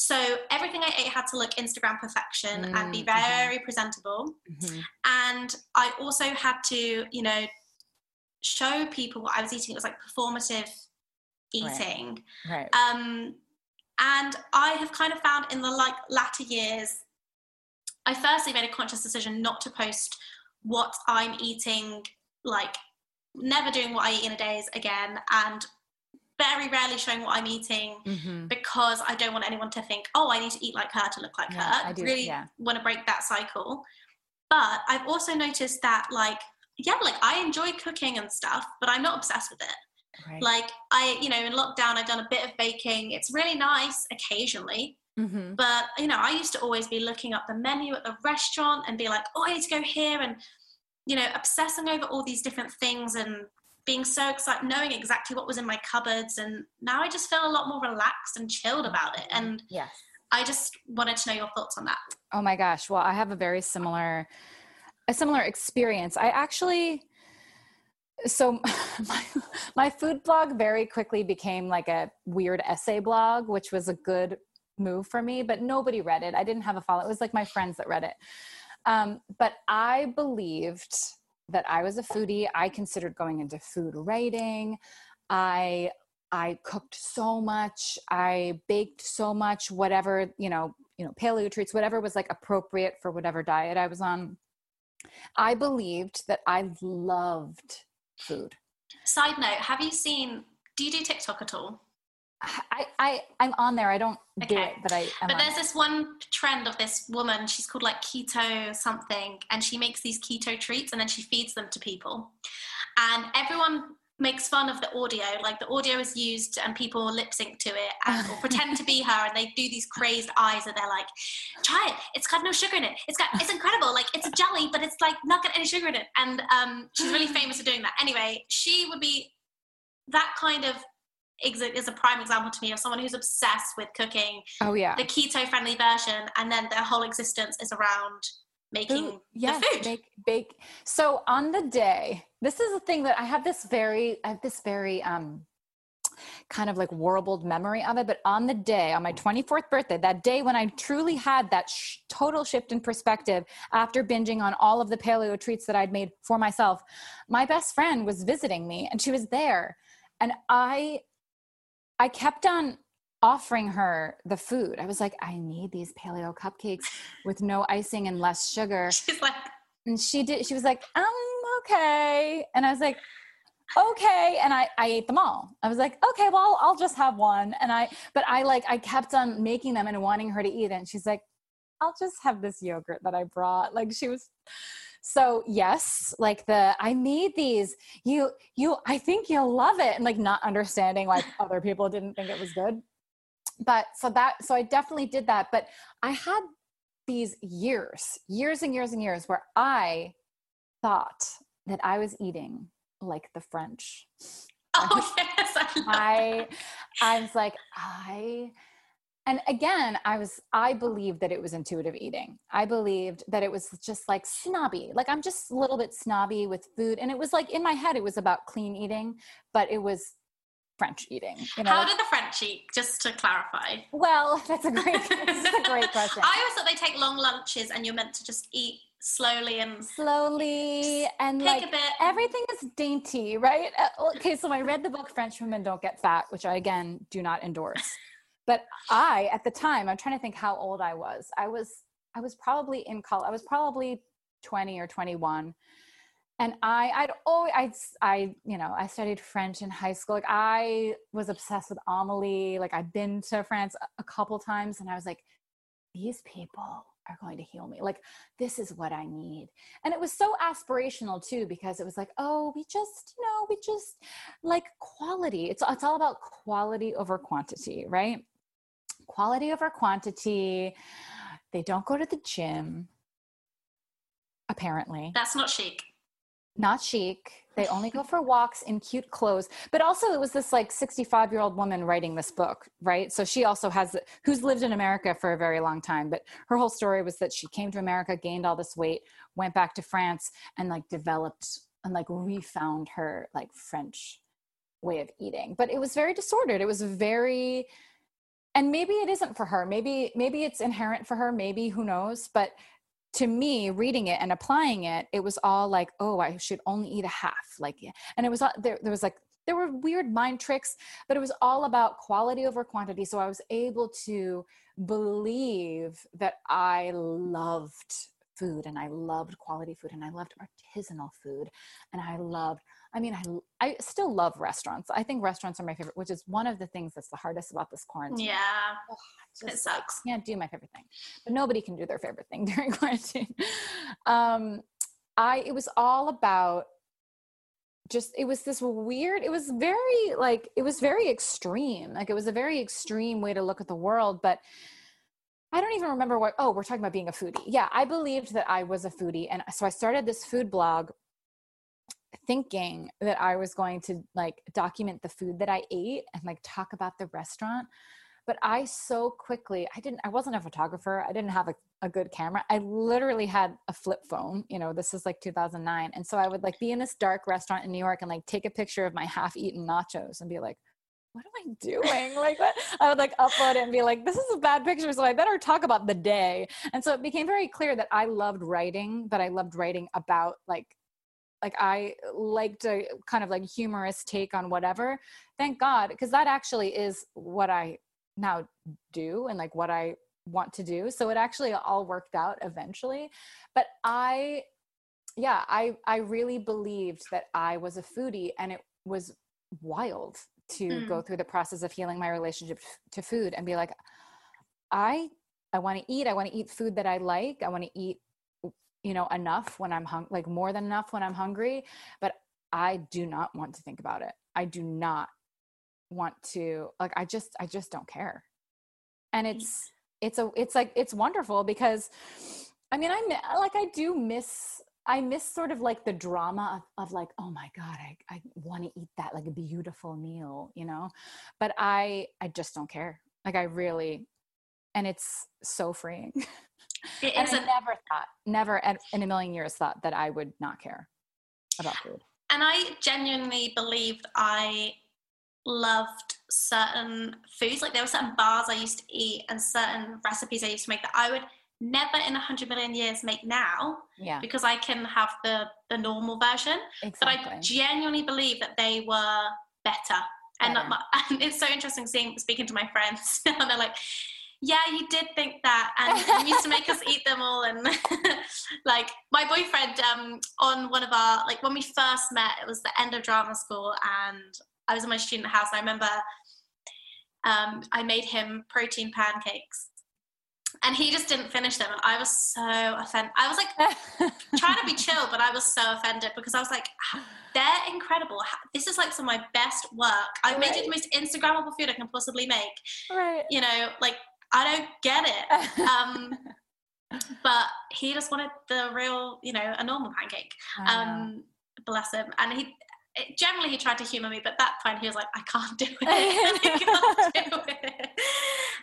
So everything I ate had to look Instagram perfection mm, and be mm-hmm. very mm-hmm. presentable. Mm-hmm. And I also had to, you know, show people what I was eating. It was like performative eating. Right. right. Um, and I have kind of found in the like latter years, I firstly made a conscious decision not to post what I'm eating, like never doing what I eat in a days again, and very rarely showing what I'm eating mm-hmm. because I don't want anyone to think, oh, I need to eat like her to look like yeah, her. I do, really yeah. want to break that cycle. But I've also noticed that, like, yeah, like I enjoy cooking and stuff, but I'm not obsessed with it. Right. Like, I, you know, in lockdown, I've done a bit of baking. It's really nice occasionally. Mm-hmm. But, you know, I used to always be looking up the menu at the restaurant and be like, oh, I need to go here and, you know, obsessing over all these different things and being so excited, knowing exactly what was in my cupboards. And now I just feel a lot more relaxed and chilled about it. And yes. I just wanted to know your thoughts on that. Oh my gosh. Well, I have a very similar, a similar experience. I actually, so *laughs* my, my food blog very quickly became like a weird essay blog, which was a good move for me, but nobody read it. I didn't have a follow. It was like my friends that read it. Um, but I believed that I was a foodie. I considered going into food writing. I I cooked so much. I baked so much. Whatever you know, you know, paleo treats, whatever was like appropriate for whatever diet I was on. I believed that I loved food. Side note: Have you seen? Do you do TikTok at all? I, I I'm on there. I don't okay. do it, but I. But there's this one trend of this woman. She's called like keto something, and she makes these keto treats, and then she feeds them to people, and everyone makes fun of the audio. Like the audio is used, and people lip sync to it, and, or *laughs* pretend to be her, and they do these crazed eyes, and they're like, "Try it. It's got no sugar in it. It's got. It's incredible. Like it's a jelly, but it's like not got any sugar in it." And um, she's really *gasps* famous for doing that. Anyway, she would be that kind of is a prime example to me of someone who's obsessed with cooking. Oh yeah, the keto friendly version, and then their whole existence is around making Ooh, yes, food. Bake, bake. So on the day, this is a thing that I have this very, I have this very um kind of like warbled memory of it. But on the day, on my 24th birthday, that day when I truly had that sh- total shift in perspective after binging on all of the paleo treats that I'd made for myself, my best friend was visiting me and she was there. And I, I kept on offering her the food. I was like, I need these paleo cupcakes with no icing and less sugar. *laughs* She's like, and she did, she was like, um, okay. And I was like, okay and i i ate them all i was like okay well i'll just have one and i but i like i kept on making them and wanting her to eat it and she's like i'll just have this yogurt that i brought like she was so yes like the i made these. You you i think you'll love it and like not understanding why *laughs* other people didn't think it was good. But so that so i definitely did that but i had these years years and years and years where i thought that i was eating like the French. Oh *laughs* yes, I, I, I was like I and again i was i believed that it was intuitive eating. I believed that it was just like snobby. Like i'm just a little bit snobby with food and it was like in my head it was about clean eating but it was french eating you know? how did the french eat just to clarify? Well *laughs* that's a great *laughs* that's a great question. I always thought they take long lunches and you're meant to just eat slowly and slowly and like everything is dainty right? Uh, okay so i read the book french women don't get fat which i again do not endorse but i at the time i'm trying to think how old i was i was i was probably in college i was probably 20 or 21 and i i'd always i i you know i studied french in high school like i was obsessed with amelie like i've been to france a couple times and i was like these people are going to heal me. Like, this is what I need. And it was so aspirational too, because it was like, oh, we just, you know, we just like quality. It's, it's all about quality over quantity, right? Quality over quantity. They don't go to the gym, apparently. That's not chic not chic. They only go for walks in cute clothes. But also, it was this like 65 year old woman writing this book, right? So she also has, who's lived in America for a very long time. But her whole story was that she came to America, gained all this weight, went back to France, and like developed and like refound her like French way of eating. But it was very disordered. It was very, and maybe it isn't for her. Maybe, maybe it's inherent for her. Maybe who knows? But to me reading it and applying it it was all like oh i should only eat a half like and it was there, there was like there were weird mind tricks but it was all about quality over quantity so i was able to believe that i loved food and i loved quality food and i loved artisanal food and i loved I mean, I, I still love restaurants. I think restaurants are my favorite, which is one of the things that's the hardest about this quarantine. Yeah. Just, it sucks. Can't do my favorite thing, but nobody can do their favorite thing *laughs* during quarantine. Um, I, it was all about just, it was this weird, it was very like, it was very extreme. Like it was a very extreme way to look at the world, but I don't even remember what, oh, we're talking about being a foodie. Yeah. I believed that I was a foodie. And so I started this food blog thinking that I was going to like document the food that I ate and like talk about the restaurant. But I so quickly, I didn't, I wasn't a photographer. I didn't have a, a good camera. I literally had a flip phone. You know, this is like 2009. And so I would like be in this dark restaurant in New York and like take a picture of my half eaten nachos and be like, what am I doing? Like what? I would like upload it and be like, this is a bad picture. So I better talk about the day. And so it became very clear that I loved writing, but I loved writing about like like i liked a kind of like humorous take on whatever thank god because that actually is what i now do and like what i want to do so it actually all worked out eventually but i yeah i i really believed that i was a foodie and it was wild to mm. go through the process of healing my relationship to food and be like i i want to eat i want to eat food that i like i want to eat you know enough when i'm hung like more than enough when i'm hungry but i do not want to think about it i do not want to like i just i just don't care and mm. it's it's a it's like it's wonderful because i mean i like i do miss I miss sort of like the drama of, of like, oh my God, I, I want to eat that like a beautiful meal, you know? But I I just don't care. Like I really and it's so freeing. It *laughs* and I never thought, never in a million years thought that I would not care about food. And I genuinely believed I loved certain foods. Like there were certain bars I used to eat and certain recipes I used to make that I would never in a hundred million years make now. Yeah. Because I can have the the normal version. Exactly. But I genuinely believe that they were better. And, my, *laughs* and it's so interesting seeing speaking to my friends *laughs* and they're like yeah, you did think that, and *laughs* you used to make us eat them all. And like my boyfriend, um, on one of our like when we first met, it was the end of drama school, and I was in my student house. I remember um, I made him protein pancakes, and he just didn't finish them. And I was so offended. I was like *laughs* trying to be chill, but I was so offended because I was like, they're incredible. This is like some of my best work. I right. made it the most Instagrammable food I can possibly make. Right. You know, like I don't get it. *laughs* Um, but he just wanted the real, you know, a normal pancake. Um, bless him. And he generally he tried to humor me, but that point he was like, I can't do it. *laughs* I can't do it.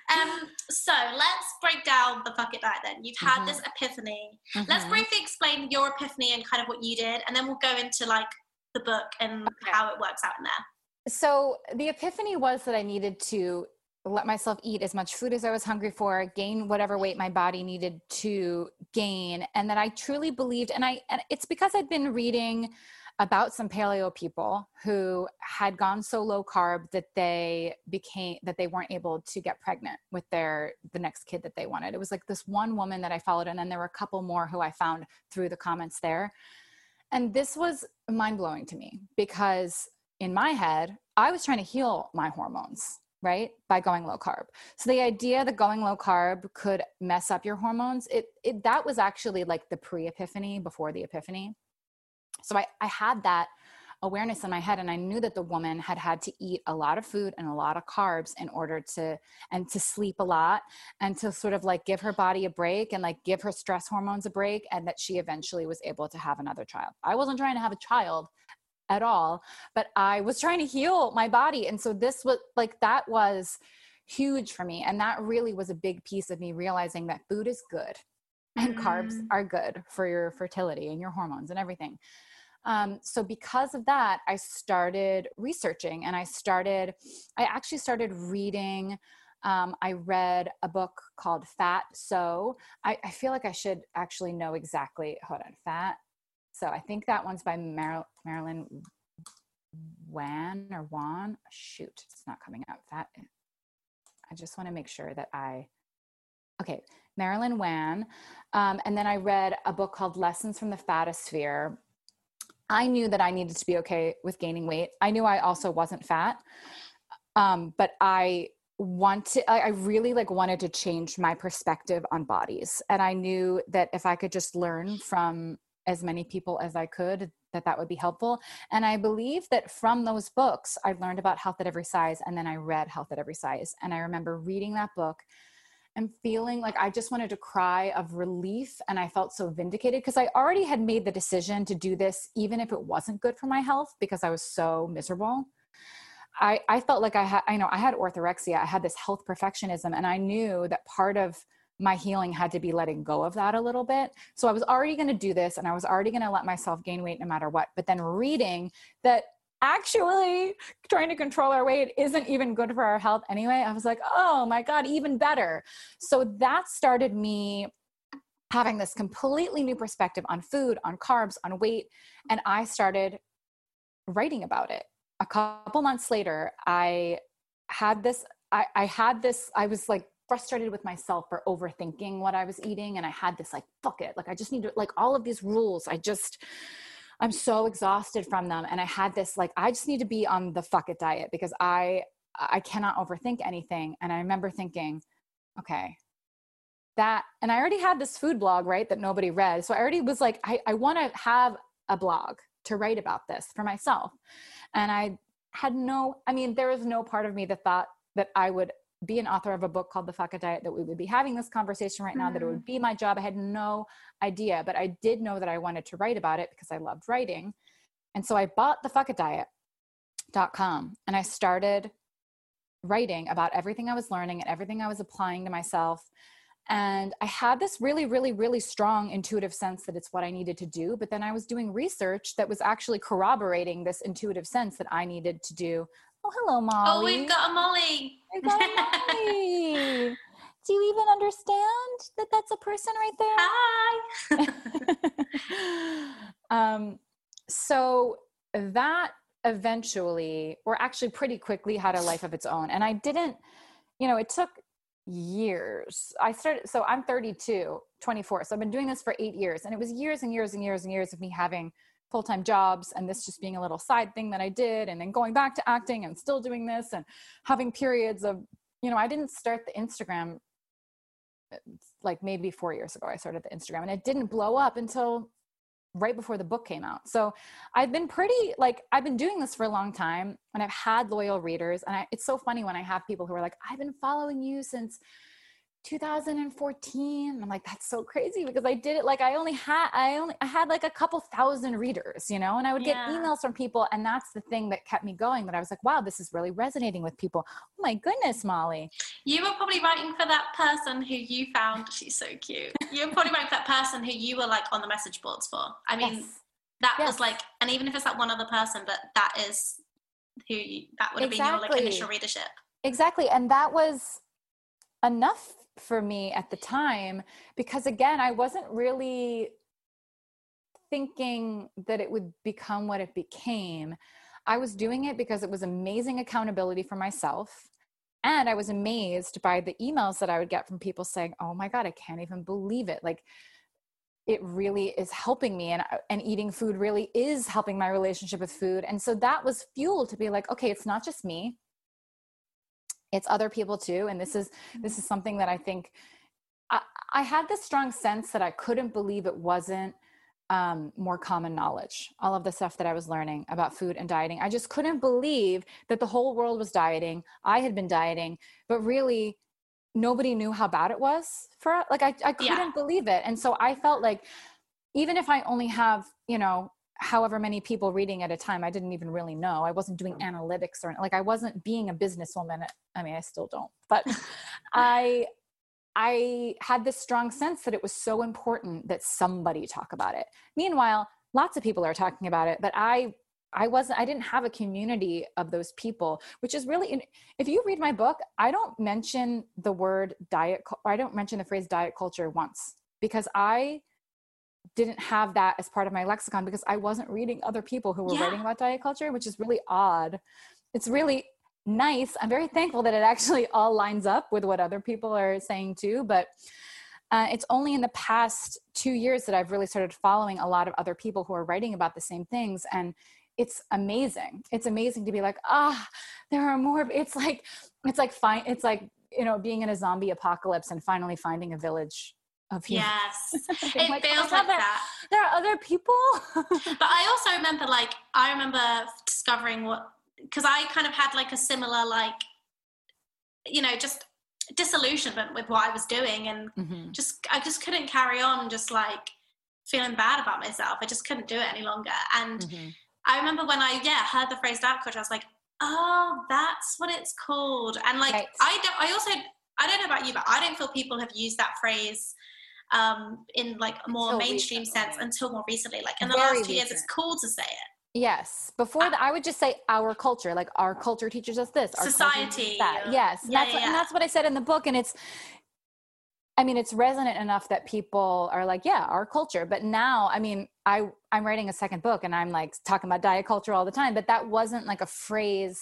Um, so let's break down the bucket diet then. You've had mm-hmm. this epiphany. Mm-hmm. Let's briefly explain your epiphany and kind of what you did, and then we'll go into like the book and okay. how it works out in there. So the epiphany was that I needed to let myself eat as much food as I was hungry for, gain whatever weight my body needed to gain, and that I truly believed. And I, and it's because I'd been reading about some paleo people who had gone so low carb that they became that they weren't able to get pregnant with their the next kid that they wanted. It was like this one woman that I followed, and then there were a couple more who I found through the comments there. And this was mind blowing to me because in my head, I was trying to heal my hormones right by going low carb so the idea that going low carb could mess up your hormones it, it that was actually like the pre-epiphany before the epiphany so I, I had that awareness in my head and i knew that the woman had had to eat a lot of food and a lot of carbs in order to and to sleep a lot and to sort of like give her body a break and like give her stress hormones a break and that she eventually was able to have another child i wasn't trying to have a child at all but i was trying to heal my body and so this was like that was huge for me and that really was a big piece of me realizing that food is good and mm. carbs are good for your fertility and your hormones and everything um, so because of that i started researching and i started i actually started reading um, I read a book called Fat So. I, I, feel like I should actually know exactly. Hold on, Fat so I think that one's by Mar- Marilyn Wann or Wan. Shoot, it's not coming up. That I just want to make sure that I. Okay, Marilyn Wann. Um, and then I read a book called Lessons from the Fatosphere. I knew that I needed to be okay with gaining weight. I knew I also wasn't fat, um, but I wanted i really like wanted to change my perspective on bodies and i knew that if i could just learn from as many people as I could that that would be helpful. And I believe that from those books, I learned about health at every size and then I read health at every size. And I remember reading that book and feeling like I just wanted to cry of relief and I felt so vindicated because I already had made the decision to do this even if it wasn't good for my health because I was so miserable. I, I felt like I had, I know I had orthorexia. I had this health perfectionism and I knew that part of my healing had to be letting go of that a little bit. So I was already going to do this and I was already going to let myself gain weight no matter what. But then reading that actually trying to control our weight isn't even good for our health anyway, I was like, oh my God, even better. So that started me having this completely new perspective on food, on carbs, on weight. And I started writing about it. A couple months later, I had this I, I had this, I was like frustrated with myself for overthinking what I was eating. And I had this like, fuck it. Like, I just need to, like, all of these rules. I just, I'm so exhausted from them. And I had this, like, I just need to be on the fuck it diet because I, I cannot overthink anything. And I remember thinking, okay, that, and I already had this food blog, right, that nobody read. So I already was like, I, I want to have a blog to write about this for myself. And I had no, I mean, there was no part of me that thought that I would be an author of a book called The Fuck It Diet, that we would be having this conversation right now, mm. that it would mm. be my job. I had no idea, but I did know that I wanted to write about it because I loved writing. And so I bought the Fuck It Diet.com and I started writing about everything I was learning and everything I was applying to myself. And I had this really, really, really strong intuitive sense that it's what I needed to do. But then I was doing research that was actually corroborating this intuitive sense that I needed to do. Oh, hello, Molly. Oh, we've got a Molly. We've got a Molly. *laughs* do you even understand that that's a person right there? Hi. *laughs* um, so that eventually, or actually pretty quickly, had a life of its own. And I didn't, you know, it took years. I started, so I'm 32, 24. So I've been doing this for eight years. And it was years and years and years and years of me having full time jobs and this just being a little side thing that I did. And then going back to acting and still doing this and having periods of, you know, I didn't start the Instagram like maybe four years ago. I started the Instagram and it didn't blow up until right before the book came out. So I've been pretty like I've been doing this for a long time and I've had loyal readers and I, it's so funny when I have people who are like I've been following you since 2014 i'm like that's so crazy because i did it like i only had i only i had like a couple thousand readers you know and i would yeah. get emails from people and that's the thing that kept me going that i was like wow this is really resonating with people oh my goodness molly you were probably writing for that person who you found *laughs* she's so cute you were probably writing for that person who you were like on the message boards for i mean yes. that yes. was like and even if it's like one other person but that is who you, that would have exactly. been your like initial readership exactly and that was enough for me at the time because again i wasn't really thinking that it would become what it became. I was doing it because it was amazing accountability for myself and i was amazed by the emails that i would get from people saying oh my god i can't even believe it. Like it really is helping me and uh, and eating food really is helping my relationship with food. And so that was fuel to be like okay it's not just me it's other people too and this is this is something that i think i, I had this strong sense that i couldn't believe it wasn't um, more common knowledge all of the stuff that i was learning about food and dieting. I just couldn't believe that the whole world was dieting. I had been dieting but really nobody knew how bad it was for like i, I couldn't yeah. believe it. And so i felt like even if i only have you know however many people reading at a time i didn't even really know. I wasn't doing mm. analytics or like i wasn't being a businesswoman. I mean i still don't *laughs* but i i had this strong sense that it was so important that somebody talk about it. Meanwhile lots of people are talking about it but i i wasn't i didn't have a community of those people which is really if you read my book i don't mention the word diet i don't mention the phrase diet culture once because i didn't have that as part of my lexicon because I wasn't reading other people who were yeah. writing about diet culture, which is really odd. It's really nice. I'm very thankful that it actually *laughs* all lines up with what other people are saying too. But uh, it's only in the past two years that I've really started following a lot of other people who are writing about the same things. And it's amazing. It's amazing to be like, ah, there are more. It's like, it's like fine. It's like, you know, being in a zombie apocalypse and finally finding a village of you. Yes, *laughs* it like, feels oh like there, that. There are other people. *laughs* but I also remember, like, I remember discovering what because I kind of had like a similar, like, you know, just disillusionment with what I was doing, and mm-hmm. just I just couldn't carry on, just like feeling bad about myself. I just couldn't do it any longer, and. Mm-hmm. I remember when I yeah heard the phrase diet culture, I was like, oh, that's what it's called. And like right. I don't I also I don't know about you, but I don't feel people have used that phrase um, in like a more until mainstream recently. sense until more recently. Like in the Very last two recent. years, it's cool to say it. Yes. Before uh, that, I would just say our culture, like our culture teaches us this. Our society. that. Yes. Yeah, that's, yeah, yeah. And that's what I said in the book. And it's, I mean, it's resonant enough that people are like, yeah, our culture. But now, I mean, I, I'm writing a second book and I'm like talking about diet culture all the time, but that wasn't like a phrase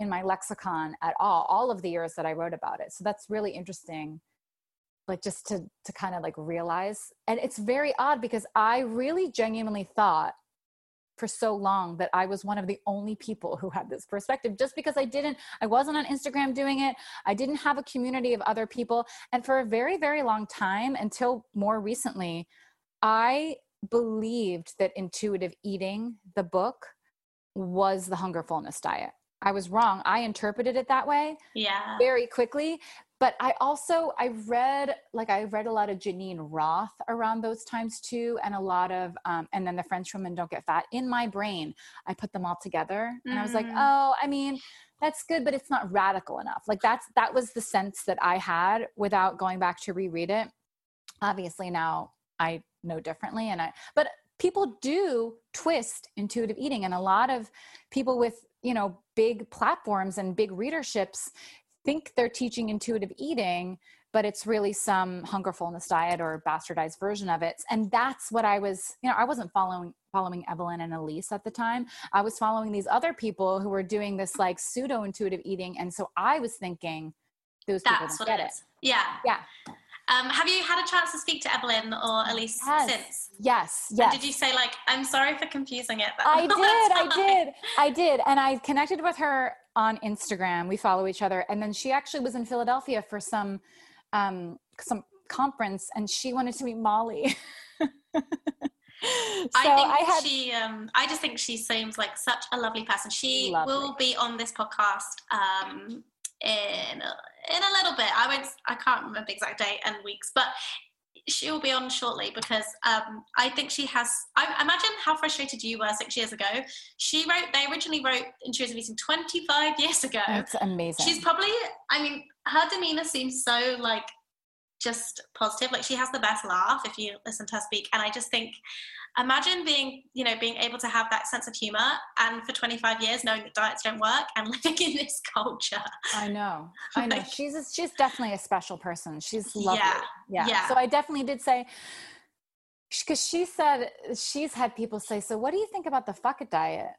in my lexicon at all, all of the years that I wrote about it. So that's really interesting like just to to kind of like realize and it's very odd because i really genuinely thought for so long that i was one of the only people who had this perspective just because i didn't i wasn't on instagram doing it i didn't have a community of other people and for a very very long time until more recently i believed that intuitive eating the book was the hunger fullness diet I was wrong. I interpreted it that way. Yeah. Very quickly. But I also I read like I read a lot of Geneen Roth around those times too, and a lot of um, and then the French women don't get fat. In my brain, I put them all together, and mm. I was like, mm. oh, I mean, that's good, but it's not radical enough. Like that's that was the sense that I had without going back to reread it. Obviously now I know differently, and I but people do twist intuitive eating and a lot of people with you know big platforms and big readerships think they're teaching intuitive eating but it's really some hunger fullness diet or bastardized version of it and that's what i was you know i wasn't following following evelyn and Elyse at the time i was following these other people who were doing this like pseudo intuitive eating and so i was thinking those that's people what get it is yeah yeah um, have you had a chance to speak to Evelyn or Elyse yes. since? Yes. Yes. And did you say like, I'm sorry for confusing it? I *laughs* did. I did. I did. And I connected with her on Instagram. We follow each other. And then she actually was in Philadelphia for some, um, some conference and she wanted to meet Molly. *laughs* so I think I had, she. Um, I just think she seems like such a lovely person. She lovely. will be on this podcast um, in in a little bit. I won't. I can't remember the exact date and weeks, but she'll be on shortly because um, I think she has. I imagine how frustrated you were six years ago. She wrote. They originally wrote Intuitive Eating 25 years ago. That's amazing. She's probably. I mean, her demeanor seems so like just positive. Like she has the best laugh if you listen to her speak, and I just think imagine being you know being able to have that sense of humor and for 25 years knowing that diets don't work and *laughs* living in this culture. I know. I know. Like, she's a, she's definitely a special person. She's lovely. Yeah, yeah. yeah. so i definitely did say because she said she's had people say so what do you think about the fuck it diet?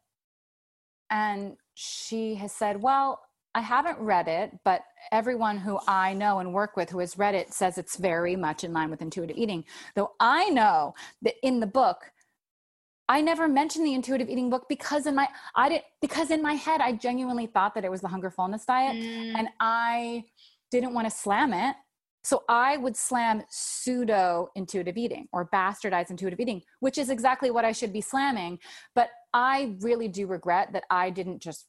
And she has said well I haven't read it, but everyone who I know and work with who has read it says it's very much in line with intuitive eating. Though I know that in the book, I never mentioned the intuitive eating book because in my I did because in my head I genuinely thought that it was the hunger fullness diet mm. and I didn't want to slam it. So I would slam pseudo intuitive eating or bastardized intuitive eating, which is exactly what I should be slamming. But I really do regret that I didn't just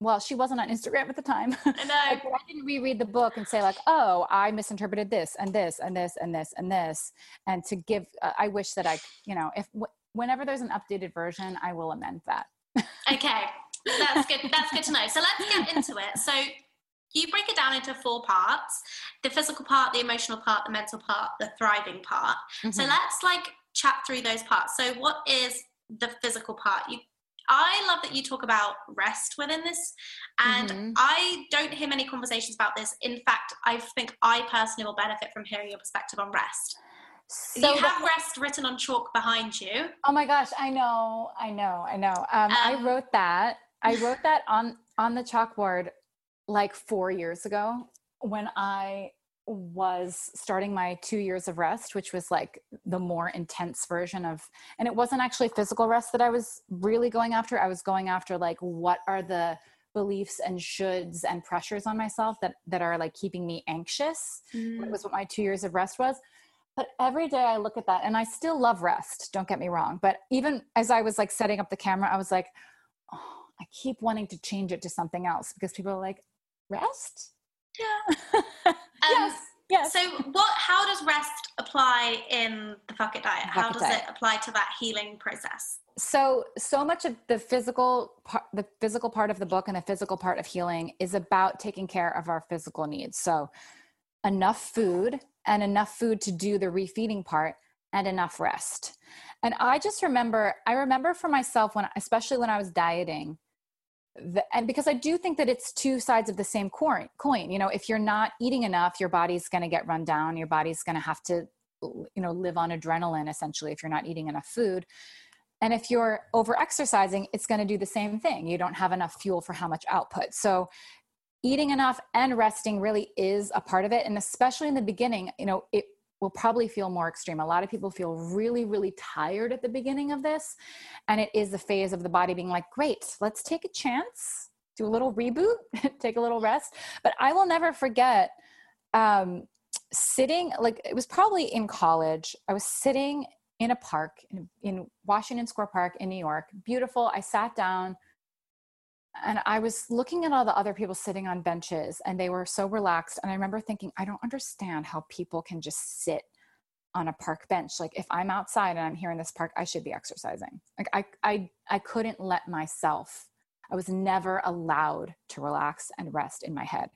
well, she wasn't on Instagram at the time. *laughs* I know. I didn't reread the book and say like, oh, I misinterpreted this and this and this and this and this. And to give, uh, I wish that I, you know, if w- whenever there's an updated version, I will amend that. *laughs* okay, that's good. That's good to know. So let's get into it. So you break it down into four parts: the physical part, the emotional part, the mental part, the thriving part. Mm-hmm. So let's like chat through those parts. So what is the physical part? You I love that you talk about rest within this, and mm-hmm. I don't hear many conversations about this. In fact, I think I personally will benefit from hearing your perspective on rest. So you have rest written on chalk behind you. Oh my gosh, I know, I know, I know. Um, um, I wrote that. I *laughs* wrote that on on the chalkboard like four years ago when I was starting my two years of rest, which was like the more intense version of, and it wasn't actually physical rest that I was really going after. I was going after like, what are the beliefs and shoulds and pressures on myself that, that are like keeping me anxious. Mm. was what my two years of rest was. But every day I look at that and I still love rest. Don't get me wrong. But even as I was like setting up the camera, I was like, oh, I keep wanting to change it to something else because people are like, rest? Yeah. *laughs* um, yes. Yes. So, what? How does rest apply in the Fuck It diet? How does diet. it apply to that healing process? So, so much of the physical part, the physical part of the book, and the physical part of healing is about taking care of our physical needs. So, enough food and enough food to do the refeeding part, and enough rest. And I just remember, I remember for myself when, especially when I was dieting, the, and because I do think that it's two sides of the same coin. Coin, you know, if you're not eating enough, your body's going to get run down. Your body's going to have to, you know, live on adrenaline essentially if you're not eating enough food. And if you're over exercising, it's going to do the same thing. You don't have enough fuel for how much output. So eating enough and resting really is a part of it. And especially in the beginning, you know, it will probably feel more extreme. A lot of people feel really, really tired at the beginning of this. And it is the phase of the body being like, great, let's take a chance, do a little reboot, *laughs* take a little rest. But I will never forget um, sitting, like, it was probably in college. I was sitting in a park in, in Washington Square Park in New York. Beautiful. I sat down and I was looking at all the other people sitting on benches and they were so relaxed. And I remember thinking, I don't understand how people can just sit on a park bench. Like if I'm outside and I'm here in this park, I should be exercising. Like I I I couldn't let myself. I was never allowed to relax and rest in my head.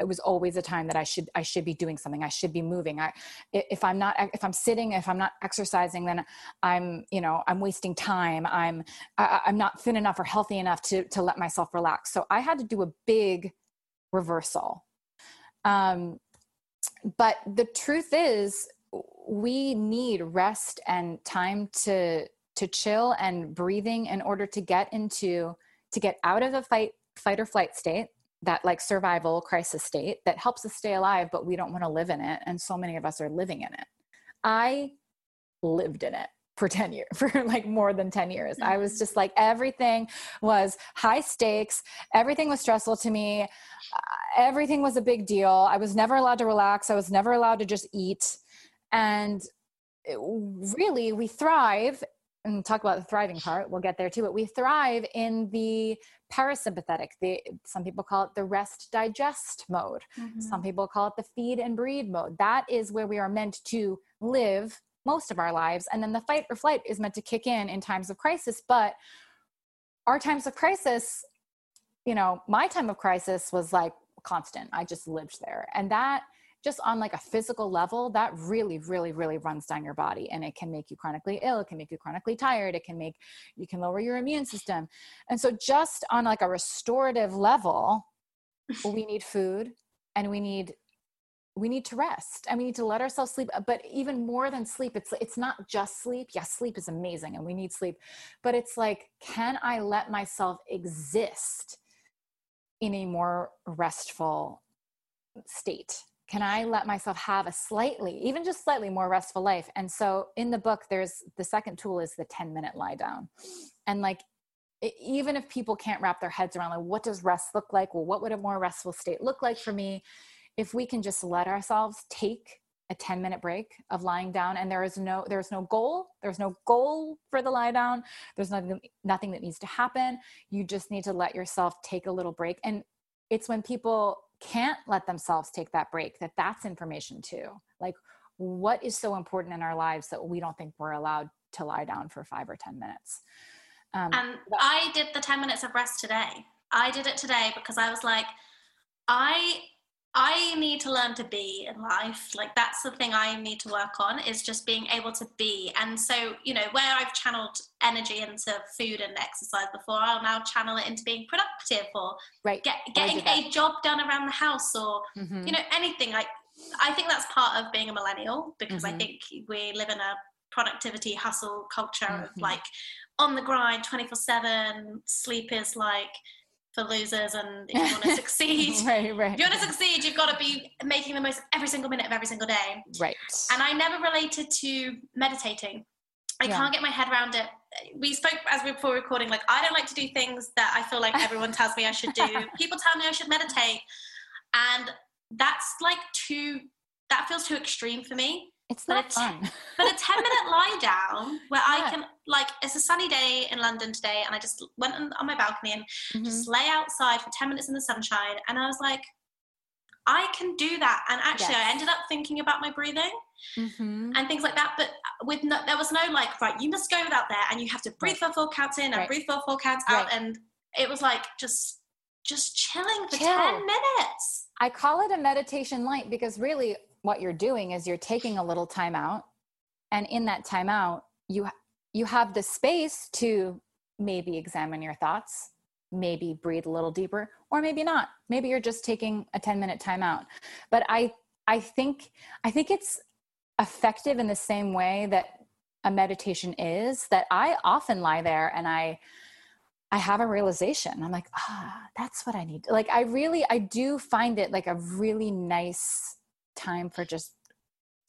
It was always a time that I should I should be doing something. I should be moving. I if I'm not if I'm sitting, if I'm not exercising, then I'm you know I'm wasting time. I'm I, I'm not thin enough or healthy enough to to let myself relax. So I had to do a big reversal. Um, but the truth is we need rest and time to to chill and breathing in order to get into to get out of the fight fight or flight state that like survival crisis state that helps us stay alive but we don't want to live in it and so many of us are living in it. I lived in it for *laughs* 10 years for like more than 10 years. I was just like everything was high stakes everything was stressful to me uh, everything was a big deal. I was never allowed to relax i was never allowed to just eat and really we thrive and talk about the thriving part we'll get there too but we thrive in the parasympathetic the some people call it the rest digest mode. Mm-hmm. some people call it the feed and breed mode. That is where we are meant to live most of our lives and then the fight or flight is meant to kick in in times of crisis but our times of crisis you know my time of crisis was like constant. I just lived there and that just on like a physical level, that really, really, really runs down your body and it can make you chronically ill. It can make you chronically tired. It can make, you can lower your immune system. And so, just on like a restorative level, *laughs* we need food and we need we need to rest and we need to let ourselves sleep but even more than sleep it's it's not just sleep yes sleep is amazing and we need sleep but it's like can i let myself exist in a more restful state can I let myself have a slightly, even just slightly more restful life? And so in the book, there's the second tool is the 10 minute lie down. And like, it, even if people can't wrap their heads around like, what does rest look like? Well, what would a more restful state look like for me? If we can just let ourselves take a 10 minute break of lying down and there is no there's no goal there's no goal for the lie down there's nothing nothing that needs to happen you just need to let yourself take a little break and it's when people can't let themselves take that break that that's information too. Like what is so important in our lives that we don't think we're allowed to lie down for five or ten minutes? Um, and i did the 10 minutes of rest today. I did it today because i was like i I need to learn to be in life. Like that's the thing I need to work on is just being able to be. And so, you know, where I've channeled energy into food and exercise before, I'll now channel it into being productive or right. get, getting a job done around the house or, mm-hmm. you know, anything. Like I think that's part of being a millennial because mm-hmm. I think we live in a productivity hustle culture mm-hmm. of like on the grind 24 7 sleep is like for losers and if you want to *laughs* succeed. *laughs* Right, right. if you want to succeed you've got to be making the most of every single minute of every single day. Right. And i never related to meditating. I yeah. can't get my head around it. We spoke as we were before recording like i don't like to do things that i feel like *laughs* everyone tells me i should do. People tell me i should meditate. And that's like too that feels too extreme for me it's not but fun. but a *laughs* 10 minute lie down where yeah. I can, like, it's a sunny day in London today, and I just went on, on my balcony and mm-hmm. just lay outside for 10 minutes in the sunshine. And I was like, I can do that. And actually, yes. I ended up thinking about my breathing mm-hmm. and things like that. But with no, there was no like, right, you must go out there and you have to breathe right. for four counts in and right. breathe for four counts out. Right. And it was like just just chilling for Chill. 10 minutes. I call it a meditation light because really what you're doing is you're taking a little time out and in that time out you you have the space to maybe examine your thoughts maybe breathe a little deeper or maybe not. Maybe you're just taking a 10 minute time out. But i i think i think it's effective in the same way that a meditation is that i often lie there and i i have a realization. I'm like ah that's what i need. Like i really i do find it like a really nice time for just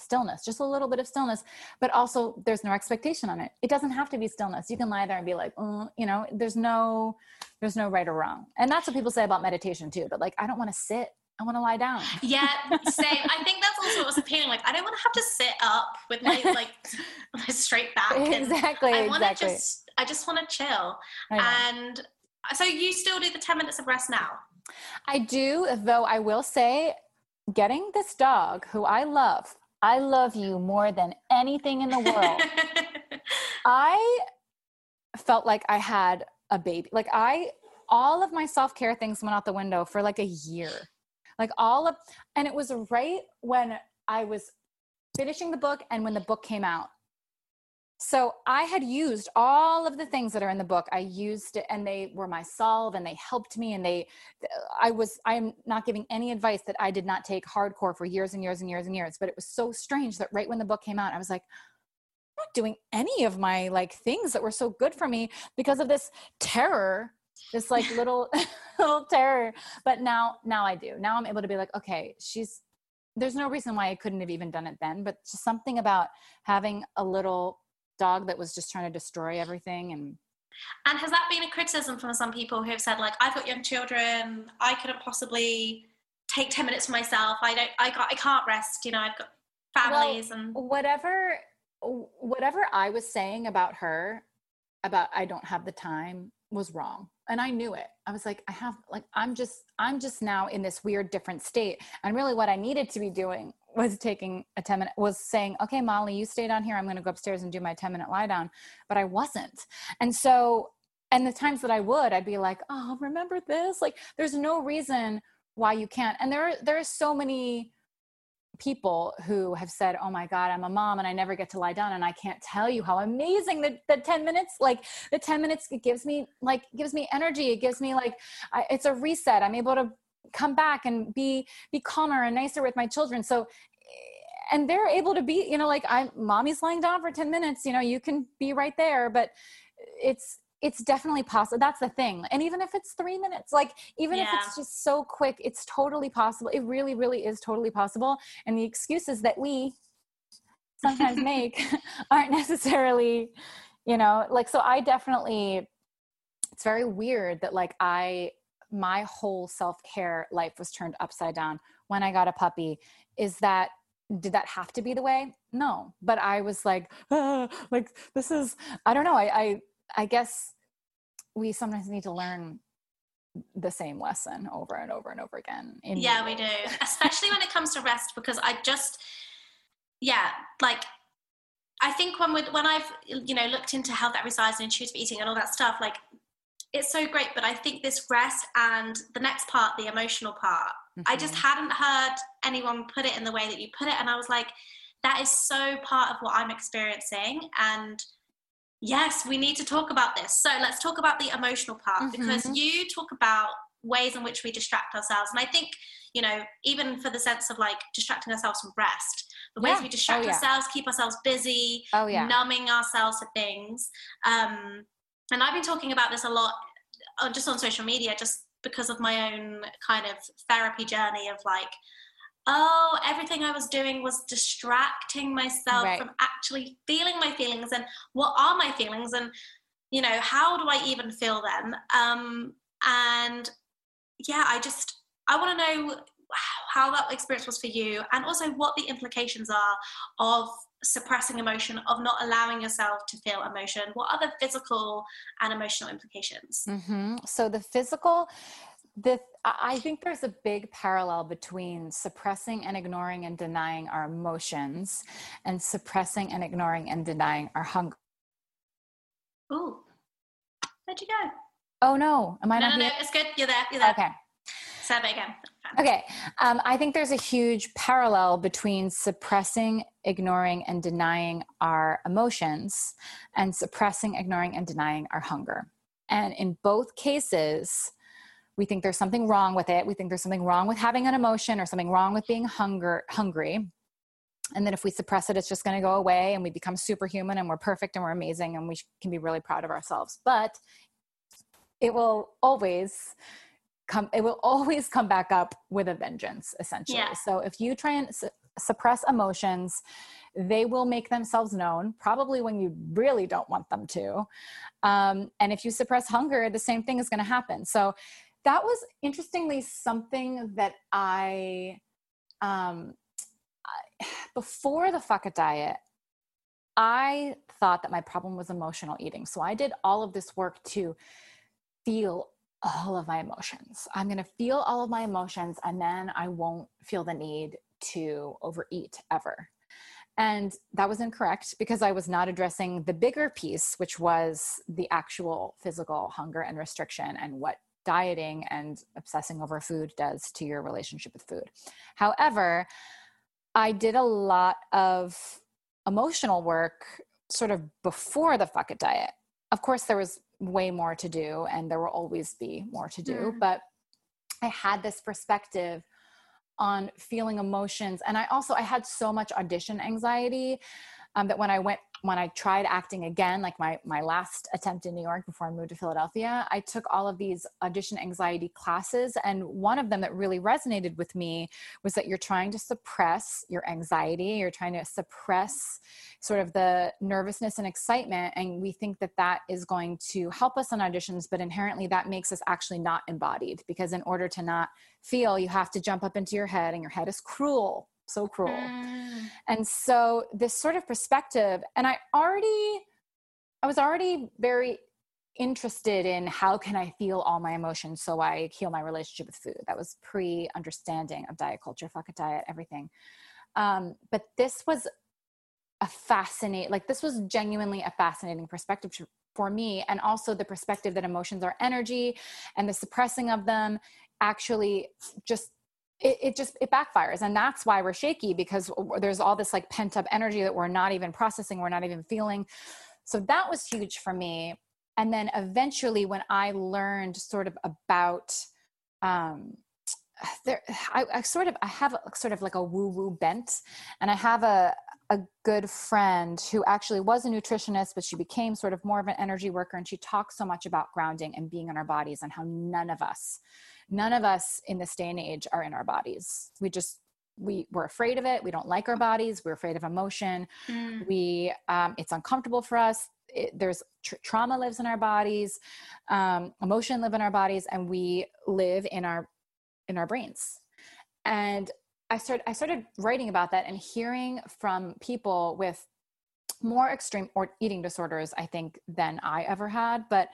stillness, just a little bit of stillness, but also there's no expectation on it. It doesn't have to be stillness. You can lie there and be like, mm, you know, there's no, there's no right or wrong. And that's what people say about meditation too. But like, I don't want to sit. I want to lie down. Yeah, *laughs* same. I think that's also what's appealing. Like, I don't want to have to sit up with my like *laughs* my straight back. exactly. I want to exactly. just, I just want to chill. And So you still do the 10 minutes of rest now? I do, though I will say, getting this dog who I love, I love you more than anything in the world. *laughs* I felt like I had a baby. Like I, all of my self care things went out the window for like a year. Like all of, and it was right when I was finishing the book and when the book came out. So I had used all of the things that are in the book. I used it and they were my solve and they helped me and they I was I'm not giving any advice that I did not take hardcore for years and years and years and years, but it was so strange that right when the book came out I was like I'm not doing any of my like things that were so good for me because of this terror this like *laughs* little *laughs* little terror but now now i do now i'm able to be like okay she's there's no reason why i couldn't have even done it then but just something about having a little dog that was just trying to destroy everything and and has that been a criticism from some people who have said like i've got young children. I couldn't possibly take 10 minutes for myself. I don't i got i can't rest you know i've got families well, and whatever whatever i was saying about her about i don't have the time was wrong. And i knew it. I was like i have like i'm just i'm just now in this weird different state. And really what i needed to be doing was taking a 10 minute was saying okay molly you stay down here i'm going to go upstairs and do my 10 minute lie down but i wasn't and so and the times that i would i'd be like oh remember this like there's no reason why you can't and there there are so many people who have said, Oh my God, I'm a mom and I never get to lie down. And I can't tell you how amazing the, the 10 minutes, like the 10 minutes, it gives me like, gives me energy. It gives me like, I, it's a reset. I'm able to come back and be, be calmer and nicer with my children. So, eh, and they're able to be, you know, like I'm mommy's lying down for 10 minutes, you know, you can be right there, but it's, it's definitely possible. That's the thing. And even if it's three minutes, like even yeah. if it's just so quick, it's totally possible. It really, really is totally possible. And the excuses that we sometimes *laughs* make *laughs* aren't necessarily, you know, like, so I definitely, it's very weird that like I, my whole self care life was turned upside down when I got a puppy. Is that did that have to be the way no but i was like ah, like this is i don't know I, I I guess we sometimes need to learn the same lesson over and over and over again. yeah, we do. *laughs* Especially when it comes to rest, because I just, yeah, like I think when we when I've you know looked into health exercise and intuitive eating and all that stuff, like it's so great. But I think this rest and the next part, the emotional part, mm-hmm. I just mm-hmm. hadn't heard anyone put it in the way that you put it, and I was like, that is so part of what I'm experiencing, and yes, we need to talk about this. So let's talk about the emotional part mm-hmm. because you talk about ways in which we distract ourselves. And I think, you know, even for the sense of like distracting ourselves from rest, the ways yeah. we distract oh, yeah. ourselves, keep ourselves busy, oh, yeah. numbing ourselves to things. Um, and I've been talking about this a lot uh, just on social media, just because of my own kind of therapy journey of like, oh, everything I was doing was distracting myself right. from actually feeling my feelings and what are my feelings and, you know, how do I even feel them? Um, and yeah, I just, I want to know how that experience was for you and also what the implications are of suppressing emotion of not allowing yourself to feel emotion what are the physical and emotional implications mm-hmm. so the physical the I think there's a big parallel between suppressing and ignoring and denying our emotions and suppressing and ignoring and denying our hunger. Oh, where'd you go? Oh no, am I no, not no, here? No, it's good. You're there. You're there. Okay. Say it again. Okay. Um, I think there's a huge parallel between suppressing, ignoring, and denying our emotions and suppressing, ignoring, and denying our hunger. And in both cases, we think there's something wrong with it we think there's something wrong with having an emotion or something wrong with being hunger hungry and then if we suppress it it's just going to go away and we become superhuman and we're perfect and we're amazing and we can be really proud of ourselves but it will always come it will always come back up with a vengeance essentially yeah. so if you try and su- suppress emotions they will make themselves known probably when you really don't want them to um, and if you suppress hunger the same thing is going to happen so that was interestingly something that I, um, I, before the fuck diet, I thought that my problem was emotional eating. So I did all of this work to feel all of my emotions. I'm going to feel all of my emotions and then I won't feel the need to overeat ever. And that was incorrect because I was not addressing the bigger piece, which was the actual physical hunger and restriction and what dieting and obsessing over food does to your relationship with food. However, I did a lot of emotional work sort of before the fuck it diet. Of course, there was way more to do and there will always be more to do mm. but i had this perspective on feeling emotions and i also i had so much audition anxiety um, that when i went when I tried acting again, like my my last attempt in New York before I moved to Philadelphia, I took all of these audition anxiety classes, and one of them that really resonated with me was that you're trying to suppress your anxiety, you're trying to suppress sort of the nervousness and excitement, and we think that that is going to help us on auditions, but inherently that makes us actually not embodied because in order to not feel, you have to jump up into your head, and your head is cruel so cruel. Mm. And so this sort of perspective, and I already, I was already very interested in how can I feel all my emotions so I heal my relationship with food. That was pre understanding of diet culture, fuck a diet, everything. Um, but this was a fascinating, like this was genuinely a fascinating perspective for me. And also the perspective that emotions are energy and the suppressing of them actually just it, it, just it backfires. And that's why we're shaky because there's all this like pent up energy that we're not even processing we're not even feeling. So that was huge for me. And then eventually when i learned sort of about um there I, I sort of i have a, sort of like a woo woo bent. And i have a a good friend who actually was a nutritionist, but she became sort of more of an energy worker. And she talks so much about grounding and being in our bodies and how none of us none of us in this day and age are in our bodies. We just we we're afraid of it. We don't like our bodies. We're afraid of emotion. Mm. we um, it's uncomfortable for us. It, there's tr- trauma lives in our bodies um, emotion live in our bodies and we live in our in our brains. And i started i started writing about that and hearing from people with more extreme or eating disorders i think than i ever had. But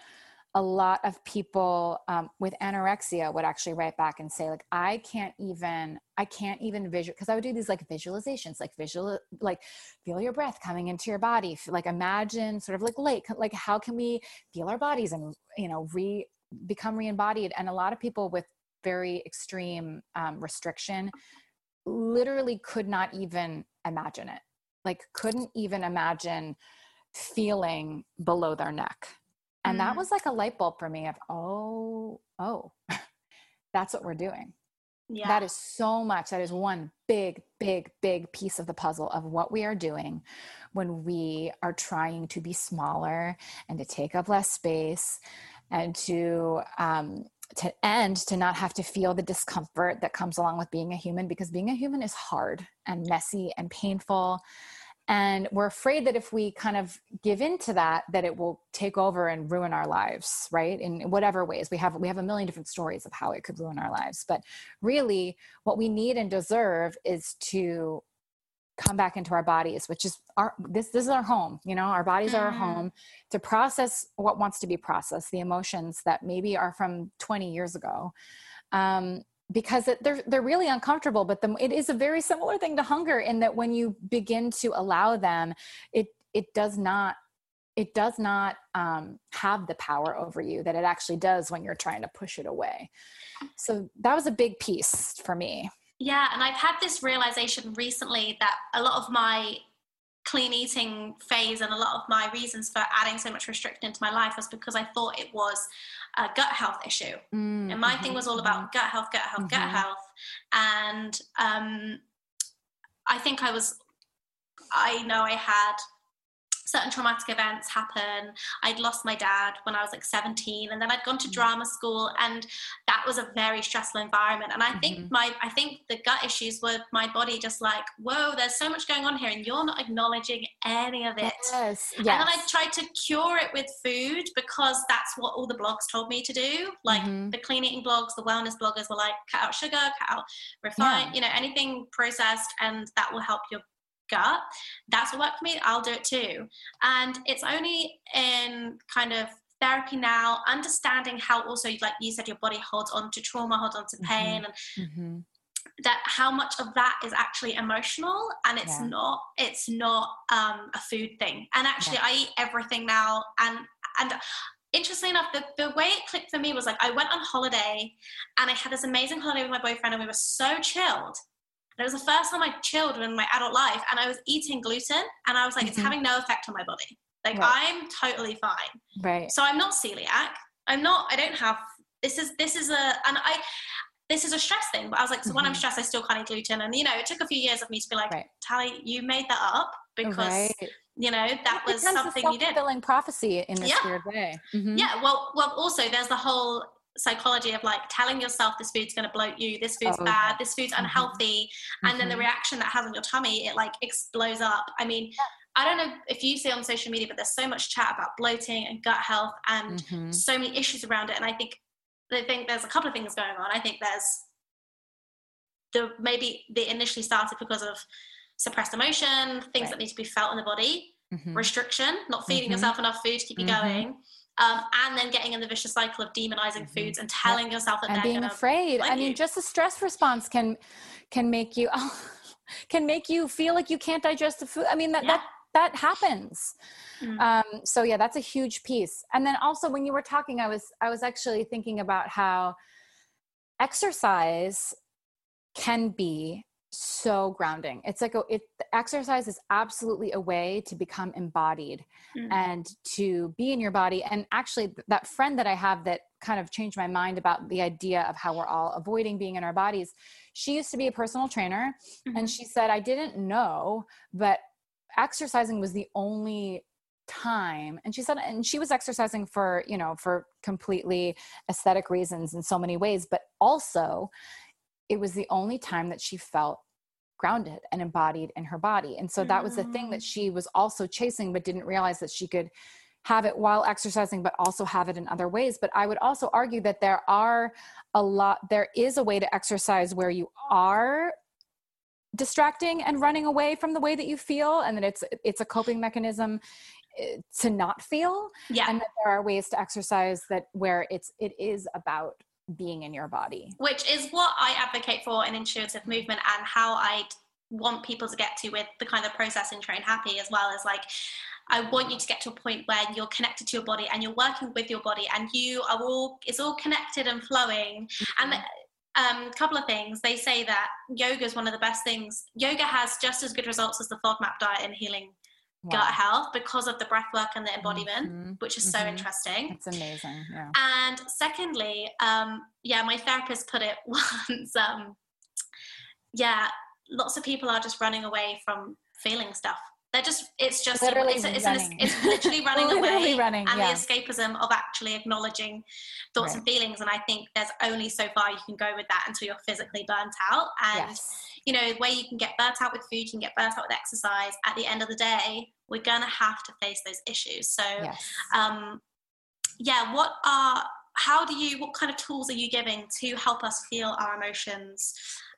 a lot of people um, with anorexia would actually write back and say like i can't even i can't even visual because i would do these like visualizations like visual like feel your breath coming into your body like imagine sort of like lake like how can we feel our bodies and you know re become re-embodied? And a lot of people with very extreme um, restriction literally could not even imagine it. Like couldn't even imagine feeling below their neck and mm. that was like a light bulb for me of, oh, oh, *laughs* that's what we're doing. Yeah. That is so much. That is one big, big, big piece of the puzzle of what we are doing when we are trying to be smaller and to take up less space and to um, to end to not have to feel the discomfort that comes along with being a human because being a human is hard and messy and painful and we're afraid that if we kind of give into that that it will take over and ruin our lives right? In whatever ways. We have we have a million different stories of how it could ruin our lives. But really what we need and deserve is to come back into our bodies which is our this this is our home you know? Our bodies are our mm-hmm. home to process what wants to be processed the emotions that maybe are from 20 years ago. Um, because it, they're they're really uncomfortable but the, it is a very similar thing to hunger in that when you begin to allow them it it does not it does not um, have the power over you that it actually does when you're trying to push it away. So that was a big piece for me. Yeah and i've had this realization recently that a lot of my clean eating phase and a lot of my reasons for adding so much restriction into my life was because I thought it was a gut health issue. Mm-hmm. And my thing was all about gut health, gut health, mm-hmm. gut health. And um, I think I was, I know I had certain traumatic events happen. I'd lost my dad when I was like 17 and then I'd gone to mm. drama school and that was a very stressful environment. And I mm-hmm. think my I think the gut issues were my body just like, whoa, there's so much going on here and you're not acknowledging any of it. Yes. yes. And then I tried to cure it with food because that's what all the blogs told me to do. Like mm-hmm. the clean eating blogs, the wellness bloggers were like, cut out sugar, cut out refined, yeah. you know, anything processed and that will help your gut, that's what worked for me, I'll do it too. And it's only in kind of therapy now, understanding how also, like you said, your body holds on to trauma, holds on to mm-hmm. pain, mm-hmm. and mm-hmm. that how much of that is actually emotional, and it's yeah. not. It's not um, a food thing. And actually, yeah. I eat everything now, and and interestingly enough, the, the way it clicked for me was like I went on holiday and I had this amazing holiday with my boyfriend and we were so chilled. And it was the first time I chilled in my adult life and I was eating gluten and I was like, mm-hmm. it's having no effect on my body. Like right. I'm totally fine. Right. So I'm not celiac. I'm not, I don't have this is this is a and I this is a stress thing. But I was like, so mm-hmm. when I'm mm-hmm. stressed, I still can't eat gluten. And you know, it took a few years of me to be like, right. Tally, you made that up because right. you know that it was something you did. Fulfilling prophecy in this yeah. weird way. Mm-hmm. Yeah. Well, well, also there's the whole psychology of like telling yourself this food's going to bloat you this food's oh, bad this food's mm-hmm. unhealthy mm-hmm. and then the mm-hmm. reaction that has on your tummy it like explodes up i mean yeah. I don't know if you see on social media, but there's so much chat about bloating and gut health and mm-hmm. so many issues around it. And I think I think there's a couple of things going on. I think there's the maybe they initially started because of suppressed emotion, things right. that need to be felt in the body, mm-hmm. restriction, not feeding mm-hmm. yourself enough food to keep you mm-hmm. going. Um, and then getting in the vicious cycle of demonizing mm-hmm. foods and telling yourself that and being afraid. I mean, just a stress response can can make you oh, *laughs* can make you feel like you can't digest the food. I mean, that yeah. that that happens mm. um, so yeah that's a huge piece and then also when you were talking i was i was actually thinking about how exercise can be so grounding it's like a, it exercise is absolutely a way to become embodied mm. and to be in your body and actually that friend that i have that kind of changed my mind about the idea of how we're all avoiding being in our bodies she used to be a personal trainer mm-hmm. and she said i didn't know but exercising was the only time and she said and she was exercising for you know for completely aesthetic reasons in so many ways but also it was the only time that she felt grounded and embodied in her body. And so that was the thing that mm. she was also chasing but didn't realize that she could have it while exercising but also have it in other ways. But i would also argue that there are a lot there is a way to exercise where you are distracting and running away from the way that you feel and that it's it's a coping mechanism eh, to not feel. Yeah. And that there are ways to exercise that where it's it is about being in your body which is what i advocate for in intuitive movement and how i want people to get to with the kind of process in train happy as well as like I want you to get to a point where you're connected to your body and you're working with your body and you are all it's all connected and flowing mm-hmm. and um, a couple of things. They say that yoga is one of the best things. Yoga has just as good results as the FODMAP diet in healing wow. gut health because of the breath work and the embodiment, mm-hmm. which is mm-hmm. so interesting. It's amazing. Yeah. And secondly, um, yeah, my therapist put it *laughs* once. Um, yeah, lots of people are just running away from feeling stuff they're just it's just literally it's, it's, an, it's literally *laughs* running literally away running, and yeah. the escapism of actually acknowledging thoughts right. and feelings and i think there's only so far you can go with that until you're physically burnt out and yes. You know where you can get burnt out with food you can get burnt out with exercise at the end of the day we're gonna have to face those issues so yes. um yeah what are how do you what kind of tools are you giving to help us feel our emotions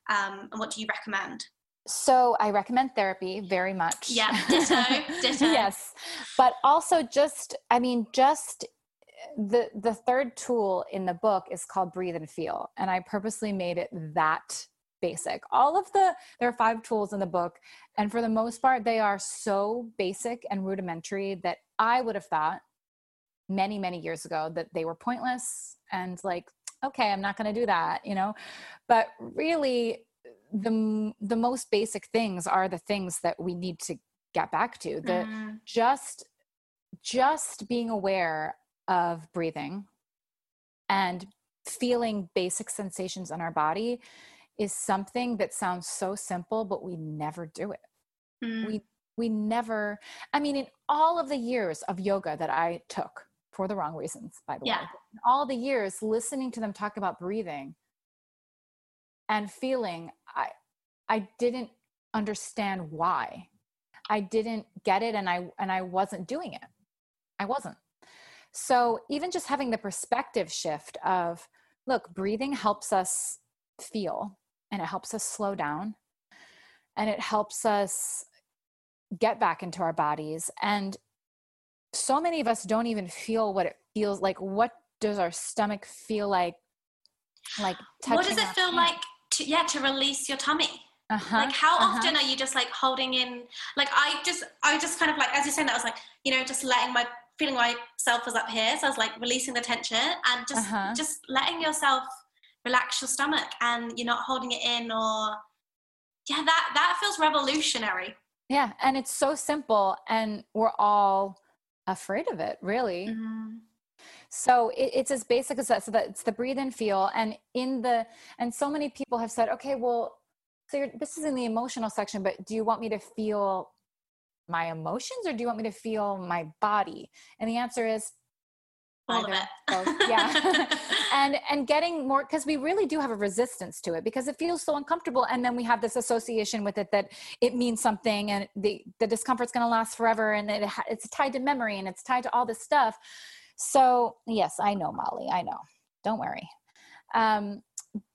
um, and what do you recommend so I recommend therapy very much. Yeah, *laughs* ditto, ditto. yes, but also just, I mean, just the the third tool in the book is called breathe and feel, and I purposely made it that basic. All of the there are five tools in the book, and for the most part, they are so basic and rudimentary that I would have thought many many years ago that they were pointless and like okay i'm not going to do that you know but really the the most basic things are the things that we need to get back to the mm. just just being aware of breathing and feeling basic sensations in our body is something that sounds so simple but we never do it mm. we we never i mean in all of the years of yoga that i took for the wrong reasons by the yeah. way all the years listening to them talk about breathing and feeling i i didn't understand why i didn't get it and i and i wasn't doing it i wasn't so even just having the perspective shift of look breathing helps us feel and it helps us slow down and it helps us get back into our bodies and so many of us don't even feel what it feels like. What does our stomach feel like? Like what does it feel like? To, yeah, to release your tummy. Uh-huh, like how uh-huh. often are you just like holding in? Like I just, I just kind of like as you said that I was like, you know, just letting my feeling myself was up here, so I was like releasing the tension and just uh-huh. just letting yourself relax your stomach, and you're not holding it in or yeah, that that feels revolutionary. Yeah, and it's so simple, and we're all afraid of it, really. Mm-hmm. So it, it's as basic as that. So that it's the breathe and feel, and in the and so many people have said, okay, well, so this is in the emotional section, but do you want me to feel my emotions, or do you want me to feel my body? And the answer is all of it. Both. Yeah. *laughs* and and getting more because we really do have a resistance to it because it feels so uncomfortable and then we have this association with it that it means something and the the discomfort's going to last forever and it, it's tied to memory and it's tied to all this stuff. So, yes, I know Molly. I know. Don't worry. Um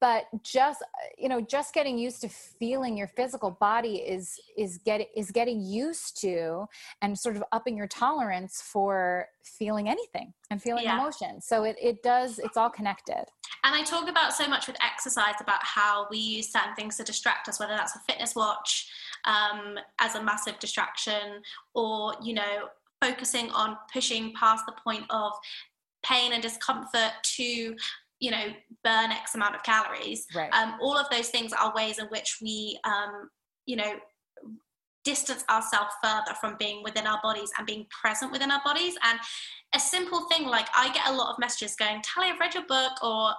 but just you know just getting used to feeling your physical body is is getting is getting used to and sort of upping your tolerance for feeling anything and feeling yeah. emotion so it, it does it's all connected and i talk about so much with exercise about how we use certain things to distract us whether that's a fitness watch um, as a massive distraction or you know focusing on pushing past the point of pain and discomfort to you know burn x amount of calories right. um, all of those things are ways in which we um, you know distance ourselves further from being within our bodies and being present within our bodies and a simple thing like i get a lot of messages going tally i've read your book or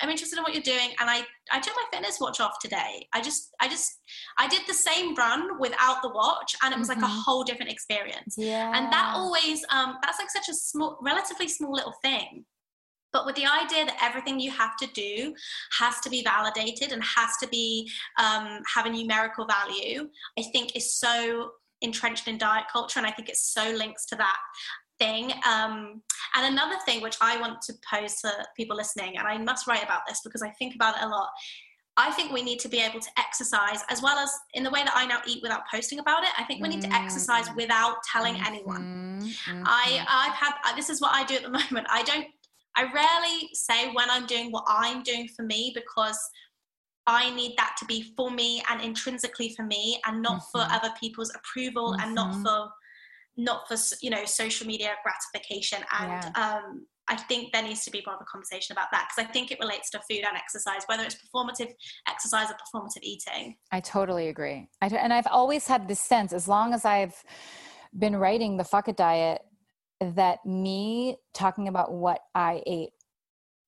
i'm interested in what you're doing and i i took my fitness watch off today i just i just i did the same run without the watch and it was mm-hmm. like a mm-hmm. whole different experience yeah and that always um that's like such a small relatively small little thing but with the idea that everything you have to do has to be validated and has to be um, have a numerical value, I think is so entrenched in diet culture, and I think it so links to that thing. Um, and another thing which I want to pose to people listening, and I must write about this because I think about it a lot. I think we need to be able to exercise as well as in the way that I now eat without posting about it. I think we need to exercise mm. without telling anyone. Mm-hmm. I I've had this is what I do at the *laughs* moment. I don't I rarely say when I'm doing what I'm doing for me because I need that to be for me and intrinsically for me and not mm-hmm. for other people's approval mm-hmm. and not mm-hmm. for not for you know social media gratification and yeah. um, I think there needs to be more of a conversation about that because I think it relates to food and exercise, whether it's performative exercise or performative eating. I totally agree. I, and I've always had this sense, as long as I've been writing the Fuck It Diet, that me talking about what I ate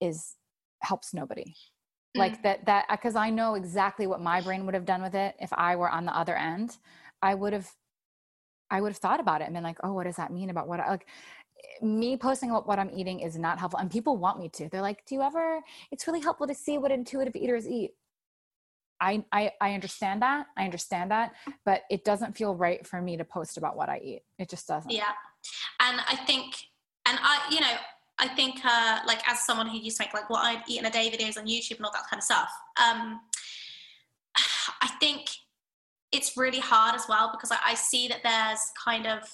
is helps nobody. Mm. Like that that because I know exactly what my brain would have done with it if I were on the other end. I would have I would have thought about it and been like, oh, what does that mean about what I like me posting about what I'm eating is not helpful. And people want me to. They're like, do you ever it's really helpful to see what intuitive eaters eat. I, I I understand that. I understand that, but it doesn't feel right for me to post about what I eat. It just doesn't. Yeah. And I think and I you know, I think uh like as someone who used to make like what I'd eat in a day videos on YouTube and all that kind of stuff, um I think it's really hard as well because I, I see that there's kind of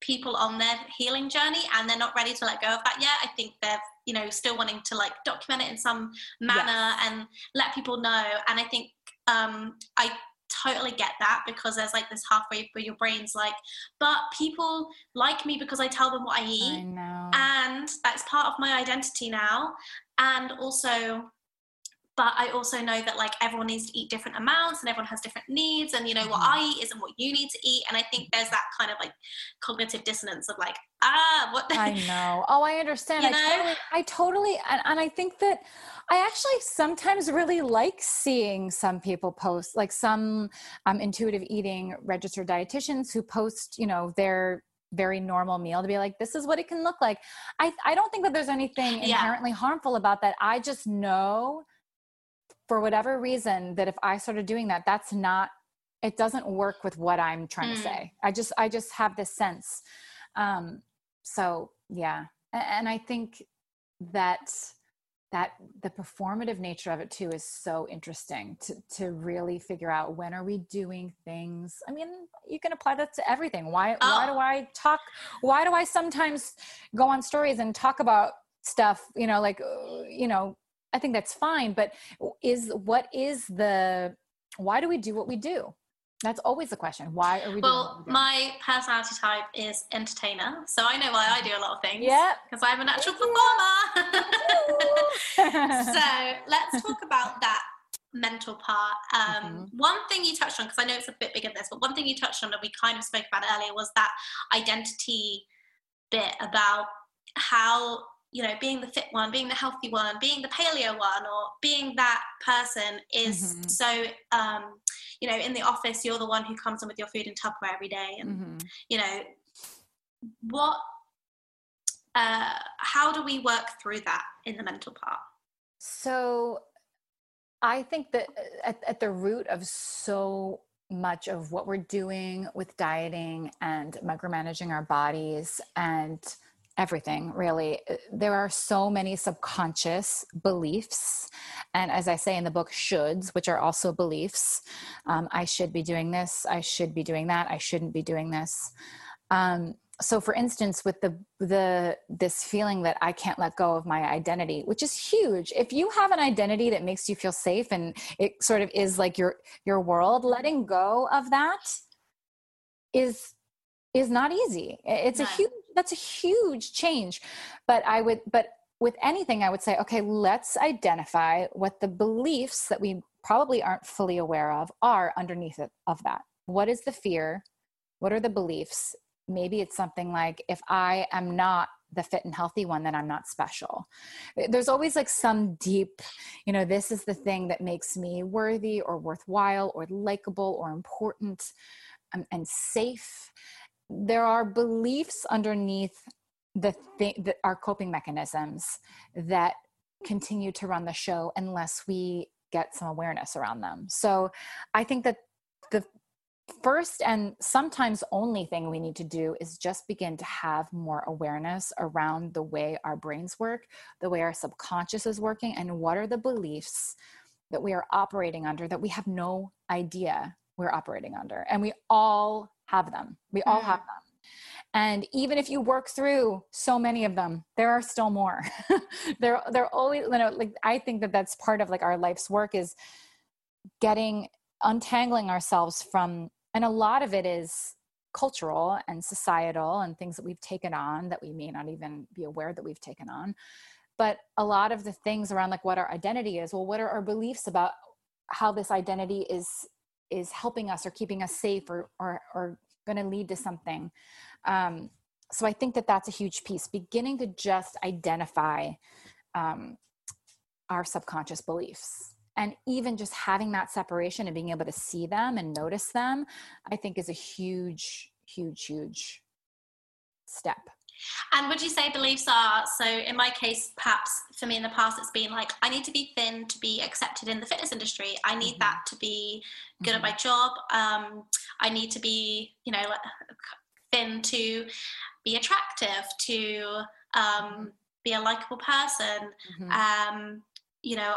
people on their healing journey and they're not ready to let go of that yet. I think they're, you know, still wanting to like document it in some manner yes. and let people know. And I think um, I totally get that because there's like this halfway where your brain's like, but people like me because I tell them what I eat. I and that's part of my identity now. And also, but I also know that like everyone needs to eat different amounts and everyone has different needs and you know what mm-hmm. I eat isn't what you need to eat and I think there's that kind of like cognitive dissonance of like ah what I know *laughs* oh I understand you I know? totally I totally and, and I think that I actually sometimes really like seeing some people post like some um, intuitive eating registered dietitians who post you know their very normal meal to be like this is what it can look like i i don't think that there's anything inherently yeah. harmful about that i just know for whatever reason that if i started doing that that's not it doesn't work with what i'm trying mm. to say. I just i just have this sense. Um so yeah. And, and i think that that the performative nature of it too is so interesting to to really figure out when are we doing things. I mean you can apply that to everything. Why oh. why do i talk why do i sometimes go on stories and talk about stuff you know like uh, you know i think that's fine but is what is the why do we do what we do that's always the question. Why are we well, my personality type is entertainer. So I know why I do a lot of things. Yeah. Because I'm a natural performer. *laughs* *laughs* so let's talk about that mental part. Um, mm-hmm. One thing you touched on, because I know it's a bit bigger than this, but one thing you touched on that we kind of spoke about earlier was that identity bit about how you know being the fit one being the healthy one being the paleo one or being that person is mm-hmm. so um you know in the office you're the one who comes in with your food in tupperware every day and mm-hmm. you know what uh how do we work through that in the mental part so i think that uh, at, at the root of so much of what we're doing with dieting and micromanaging our bodies and everything really. Uh, there are so many subconscious beliefs and as i say in the book shoulds which are also beliefs. Um, i should be doing this i should be doing that i shouldn't be doing this. Um, so for instance with the the this feeling that i can't let go of my identity which is huge. If you have an identity that makes you feel safe and it sort of is like your your world letting go of that is is not easy. It's a huge that's a huge change. But i would but with anything i would say okay let's identify what the beliefs that we probably aren't fully aware of are underneath it of that. What is the fear? What are the beliefs? Maybe it's something like if i am not the fit and healthy one then i'm not special. There's always like some deep you know this is the thing that makes me worthy or worthwhile or likable or important um, and safe there are beliefs underneath the thing that are coping mechanisms that continue to run the show unless we get some awareness around them. So I think that the first and sometimes only thing we need to do is just begin to have more awareness around the way our brains work, the way our subconscious is working, and what are the beliefs that we are operating under that we have no idea we're operating under. And we all have them. We all have mm. them. And even if you work through so many of them, there are still more. *laughs* they're they're always you know like I think that that's part of like our life's work is getting untangling ourselves from and a lot of it is cultural and societal and things that we've taken on that we may not even be aware that we've taken on but a lot of the things around like what our identity is well what are our beliefs about how this identity is is helping us or keeping us safe or or, or going to lead to something. Um, so i think that that's a huge piece beginning to just identify um, our subconscious beliefs. And even just having that separation and being able to see them and notice them i think is a huge huge huge step and would you say beliefs are so? In my case, perhaps for me in the past, it's been like I need to be thin to be accepted in the fitness industry. I need mm-hmm. that to be good mm-hmm. at my job. Um, I need to be, you know, thin to be attractive, to um, be a likable person. Mm-hmm. Um, you know,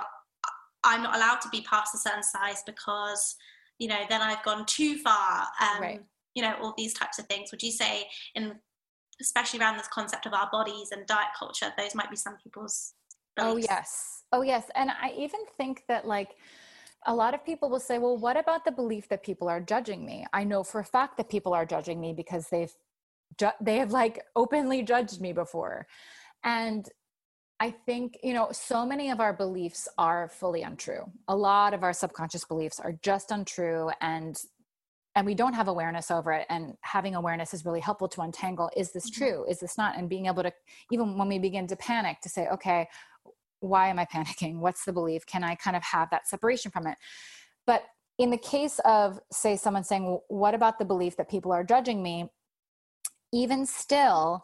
I'm not allowed to be past a certain size because, you know, then I've gone too far. Um, right. You know, all these types of things. Would you say in especially around this concept of our bodies and diet culture those might be some people's oh, beliefs. oh yes oh yes and i even think that like a lot of people will say well what about the belief that people are judging me i know for a fact that people are judging me because they've ju- they have like openly judged me before and I think, you know, so many of our beliefs are fully untrue. A lot of our subconscious beliefs are just untrue and and we don't have awareness over it and having awareness is really helpful to untangle is this mm-hmm. true? Is this not? And being able to even when we begin to panic to say okay why am i *laughs* panicking? What's the belief? Can i kind of have that separation from it? But in the case of say someone saying well, what about the belief that people are judging me? Even still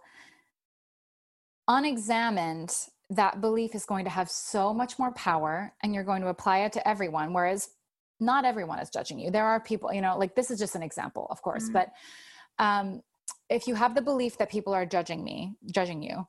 unexamined that belief is going to have so much more power and you're going to apply it to everyone. Whereas not everyone is judging you. There are people you know like this is just an example of course mm-hmm. but um if you have the belief that people are judging me judging you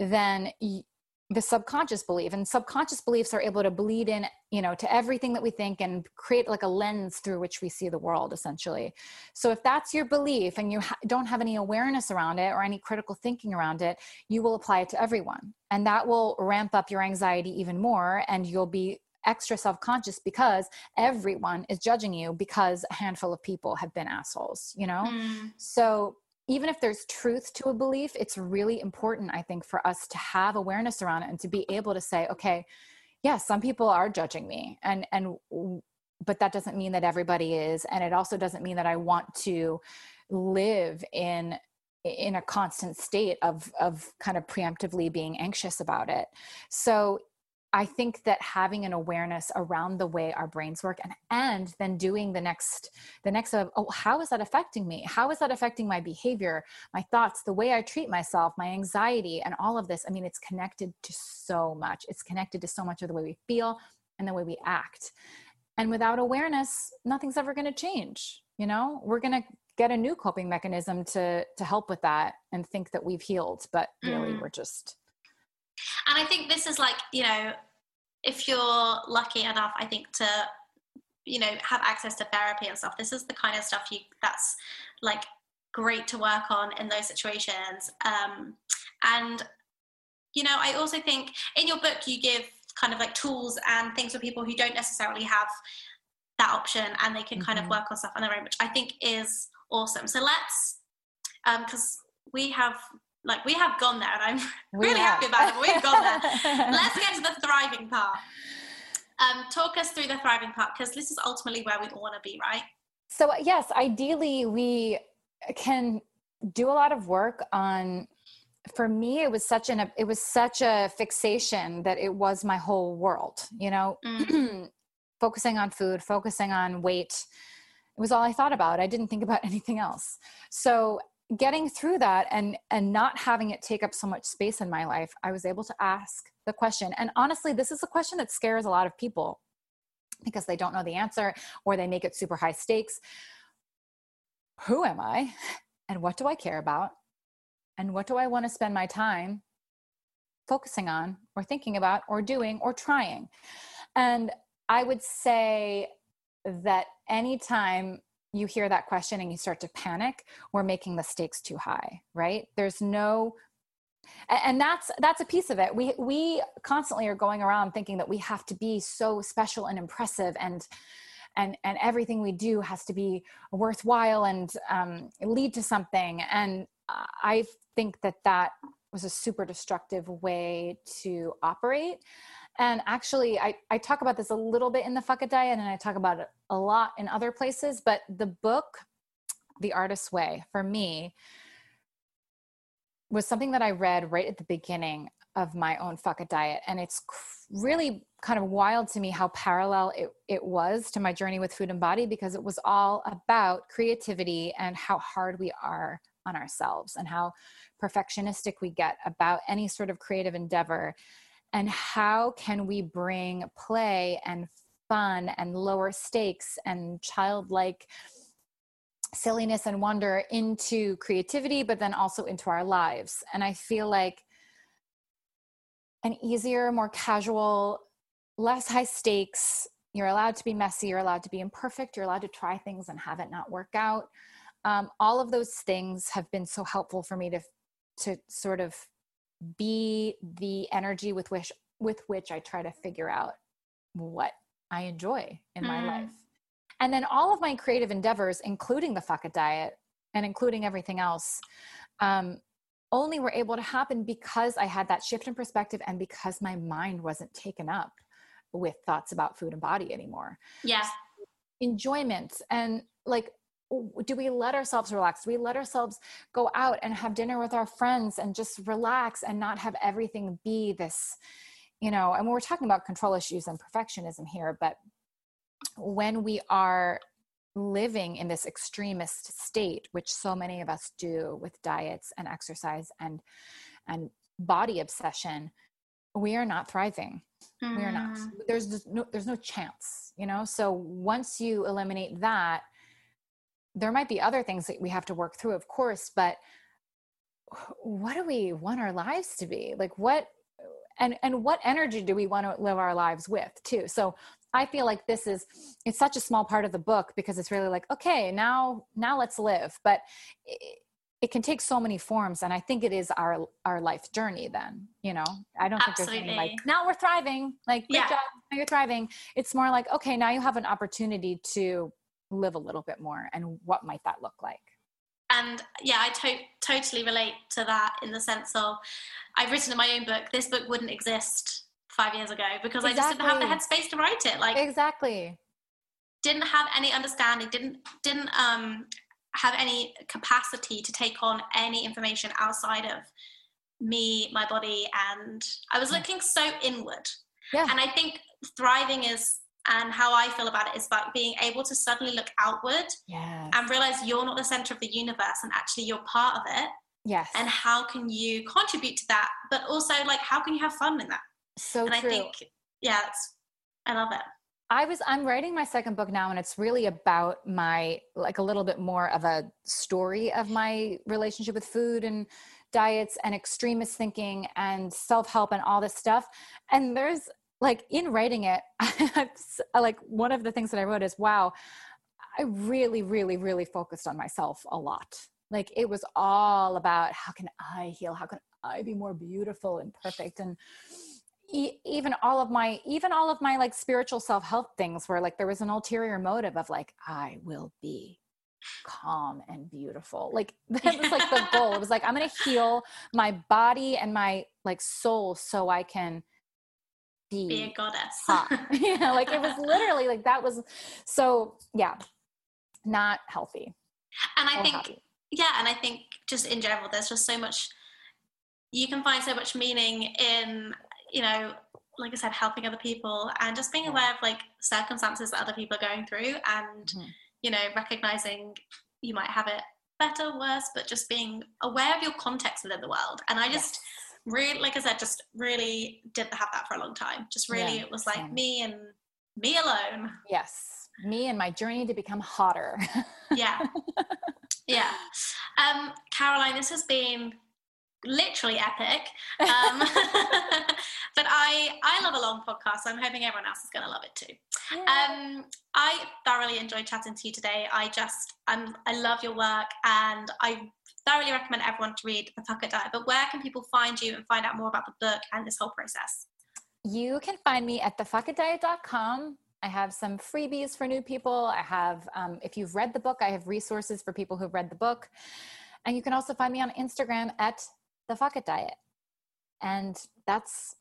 then y- the subconscious belief and subconscious beliefs are able to bleed in you know to everything that we think and create like a lens through which we see the world essentially. So if that's your belief and you ha- don't have any awareness around it or any critical thinking around it you will apply it to everyone. And that will ramp up your anxiety even more and you'll be extra self-conscious because everyone is judging you because a handful of people have been assholes you know mm. so even if there's truth to a belief it's really important i think for us to have awareness around it and to be able to say okay yeah some people are judging me and and but that doesn't mean that everybody is and it also doesn't mean that i want to live in in a constant state of of kind of preemptively being anxious about it so I think that having an awareness around the way our brains work and and then doing the next the next of oh how is that affecting me? How is that affecting my behavior, my thoughts, the way I treat myself, my anxiety and all of this. I mean it's connected to so much. It's connected to so much of the way we feel and the way we act. And without awareness, nothing's ever going to change, you know? We're going to get a new coping mechanism to to help with that and think that we've healed, but really mm. we're just and I think this is like, you know, if you're lucky enough, I think to, you know, have access to therapy and stuff, this is the kind of stuff you that's like great to work on in those situations. Um, and, you know, I also think in your book you give kind of like tools and things for people who don't necessarily have that option and they can mm-hmm. kind of mm-hmm. work on stuff on their own, which I think is awesome. So let's, because um, we have like we have gone there and i'm we really have. happy about it we've gone there. *laughs* Let's get to the thriving part. Um, talk us through the thriving part because this is ultimately where we all want to be right? So yes ideally we can do a lot of work on for me it was such an it was such a fixation that it was my whole world you know? Mm. *clears throat* focusing on food focusing on weight it was all i thought about. I didn't think about *laughs* anything else. So getting through that and and not having it take up so much space in my life i was able to ask the question. And honestly this is a question that scares a lot of people because they don't know the answer or they make it super high stakes. Who am i and what do i care about? And what do i want to spend my time focusing on or thinking about or doing or trying? And i would say that anytime you hear that question and you start to panic we're making the stakes too high right? There's no and that's that's a piece of it. We we constantly are going around thinking that we have to be so special and impressive and and and everything we do has to be worthwhile and um, lead to something. And i think that that was a super destructive way to operate and actually, I, I talk about this a little bit in the Fuck It Diet and I talk about it a lot in other places. But the book, The Artist's Way, for me, was something that I read right at the beginning of my own Fuck It Diet. And it's really kind of wild to me how parallel it, it was to my journey with food and body because it was all about creativity and how hard we are on ourselves and how perfectionistic we get about any sort of creative endeavor and how can we bring play and fun and lower stakes and childlike silliness and wonder into creativity but then also into our lives? And i feel like an easier more casual less high stakes you're allowed to be messy you're allowed to be imperfect you're allowed to try things and have it not work out. Um, all of those things have been so helpful for me to to sort of be the energy with which with which I try to figure out what I enjoy in mm. my life. And then all of my creative endeavors, including the it diet and including everything else, um, only were able to happen because I had that shift in perspective and because my mind wasn't taken up with thoughts about food and body anymore. Yeah. Enjoyment and like do we let ourselves relax? Do we let ourselves go out and have dinner with our friends and just relax and not have everything be this, you know? And we're talking about control issues and perfectionism here, but when we are living in this extremist state, which so many of us do with diets and exercise and and body obsession, we are not thriving. Mm. We are not. Mm. There's no there's no chance, you know. So once you eliminate that there might be other things that we have to work through of course but what do we want our lives to be? Like what and and what energy do we want to live our lives with too? So i feel like this is it's such a small part of the book because it's really like okay now now let's live. But it, it can take so many forms and i think it is our our life journey then you know? I don't Absolutely. think there's any like now we're thriving. Like good yeah. job now you're thriving. It's more like okay now you have an opportunity to live a little bit more and what might that look like and yeah i to- totally relate to that in the sense of i've written in my own book this book wouldn't exist five years ago because exactly. i just didn't have the headspace to write it like exactly didn't have any understanding didn't didn't um have any capacity to take on any information outside of me my body and i was looking so inward yeah. and i think thriving is and how I feel about it is about being able to suddenly look outward yes. and realize you're not the center of the universe and actually you're part of it. Yes. And how can you contribute to that? But also, like, how can you have fun in that? So and true. I think, yeah, I love it. I was I'm writing my second book now and it's really about my like a little bit more of a story of my relationship with food and diets and extremist thinking and self-help and all this stuff. And there's like in writing it *laughs* like one of the things that i wrote is wow i really really really focused on myself a lot. Like it was all about how can i heal? How can i be more beautiful and perfect? And e- even all of my even all of my like spiritual self-help things where like there was an ulterior motive of like i will be calm and beautiful. Like *laughs* that was like the *laughs* goal. It was like i'm gonna heal my body and my like soul so i can be, a goddess. *laughs* yeah, like it was literally like that was so yeah, not healthy. And I think happy. yeah, and I think just in general, there's just so much you can find so much meaning in you know like I said, helping other people and just being aware of like circumstances that other people are going through and, mm-hmm. you know, recognizing you might have it better, worse, but just being aware of your context within the world. And I just, yes really like i said just really didn't have that for a long time. Just really yeah, it was like same. me and me alone. Yes me and my journey to become hotter. *laughs* Yeah. Yeah. Um caroline this has been literally epic. Um *laughs* but i i love a long podcast so i'm hoping everyone else is going to love it too. Yeah. um i thoroughly enjoyed chatting to you today. I just i'm i love your work and i thoroughly recommend everyone to read The Fuck It Diet. But where can people find you and find out more about the book and this whole process? You can find me at thefuckitdiet.com. I have some freebies for new people. I have, um, if you've read the book, I have resources for people who've read the book. And you can also find me on Instagram at the Diet. And that's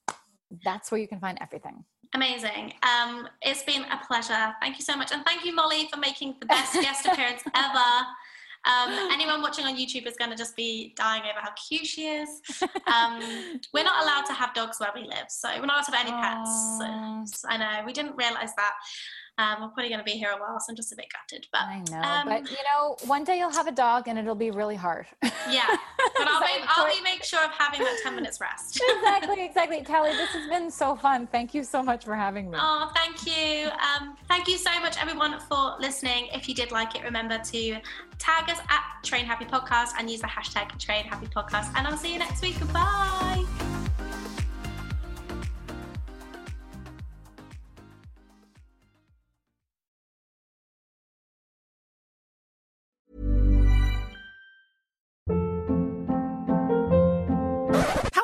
that's where you can find everything. Amazing. Um, it's been a pleasure. Thank you so much. And thank you, Molly, for making the best guest *laughs* appearance ever. Um, anyone watching on YouTube is going to just be dying over how cute she is. Um, *laughs* we're not allowed to have dogs where we live, so we're not allowed to have any pets. So, I know we didn't realize that. Um, we're probably going to be here a while, so I'm just a bit gutted. But I know, um, but you know, one day you'll have a dog, and it'll be really hard. Yeah, *laughs* but I'll, make, I'll be make sure of having that 10 minutes rest. *laughs* exactly, *laughs* exactly, Kelly. This has been so fun. Thank you so much for having me. Oh, thank you. Um, thank you so much, everyone, for listening. If you did like it, remember to tag us at Train Happy Podcast and use the hashtag Train Happy Podcast. And I'll see you next week. Goodbye.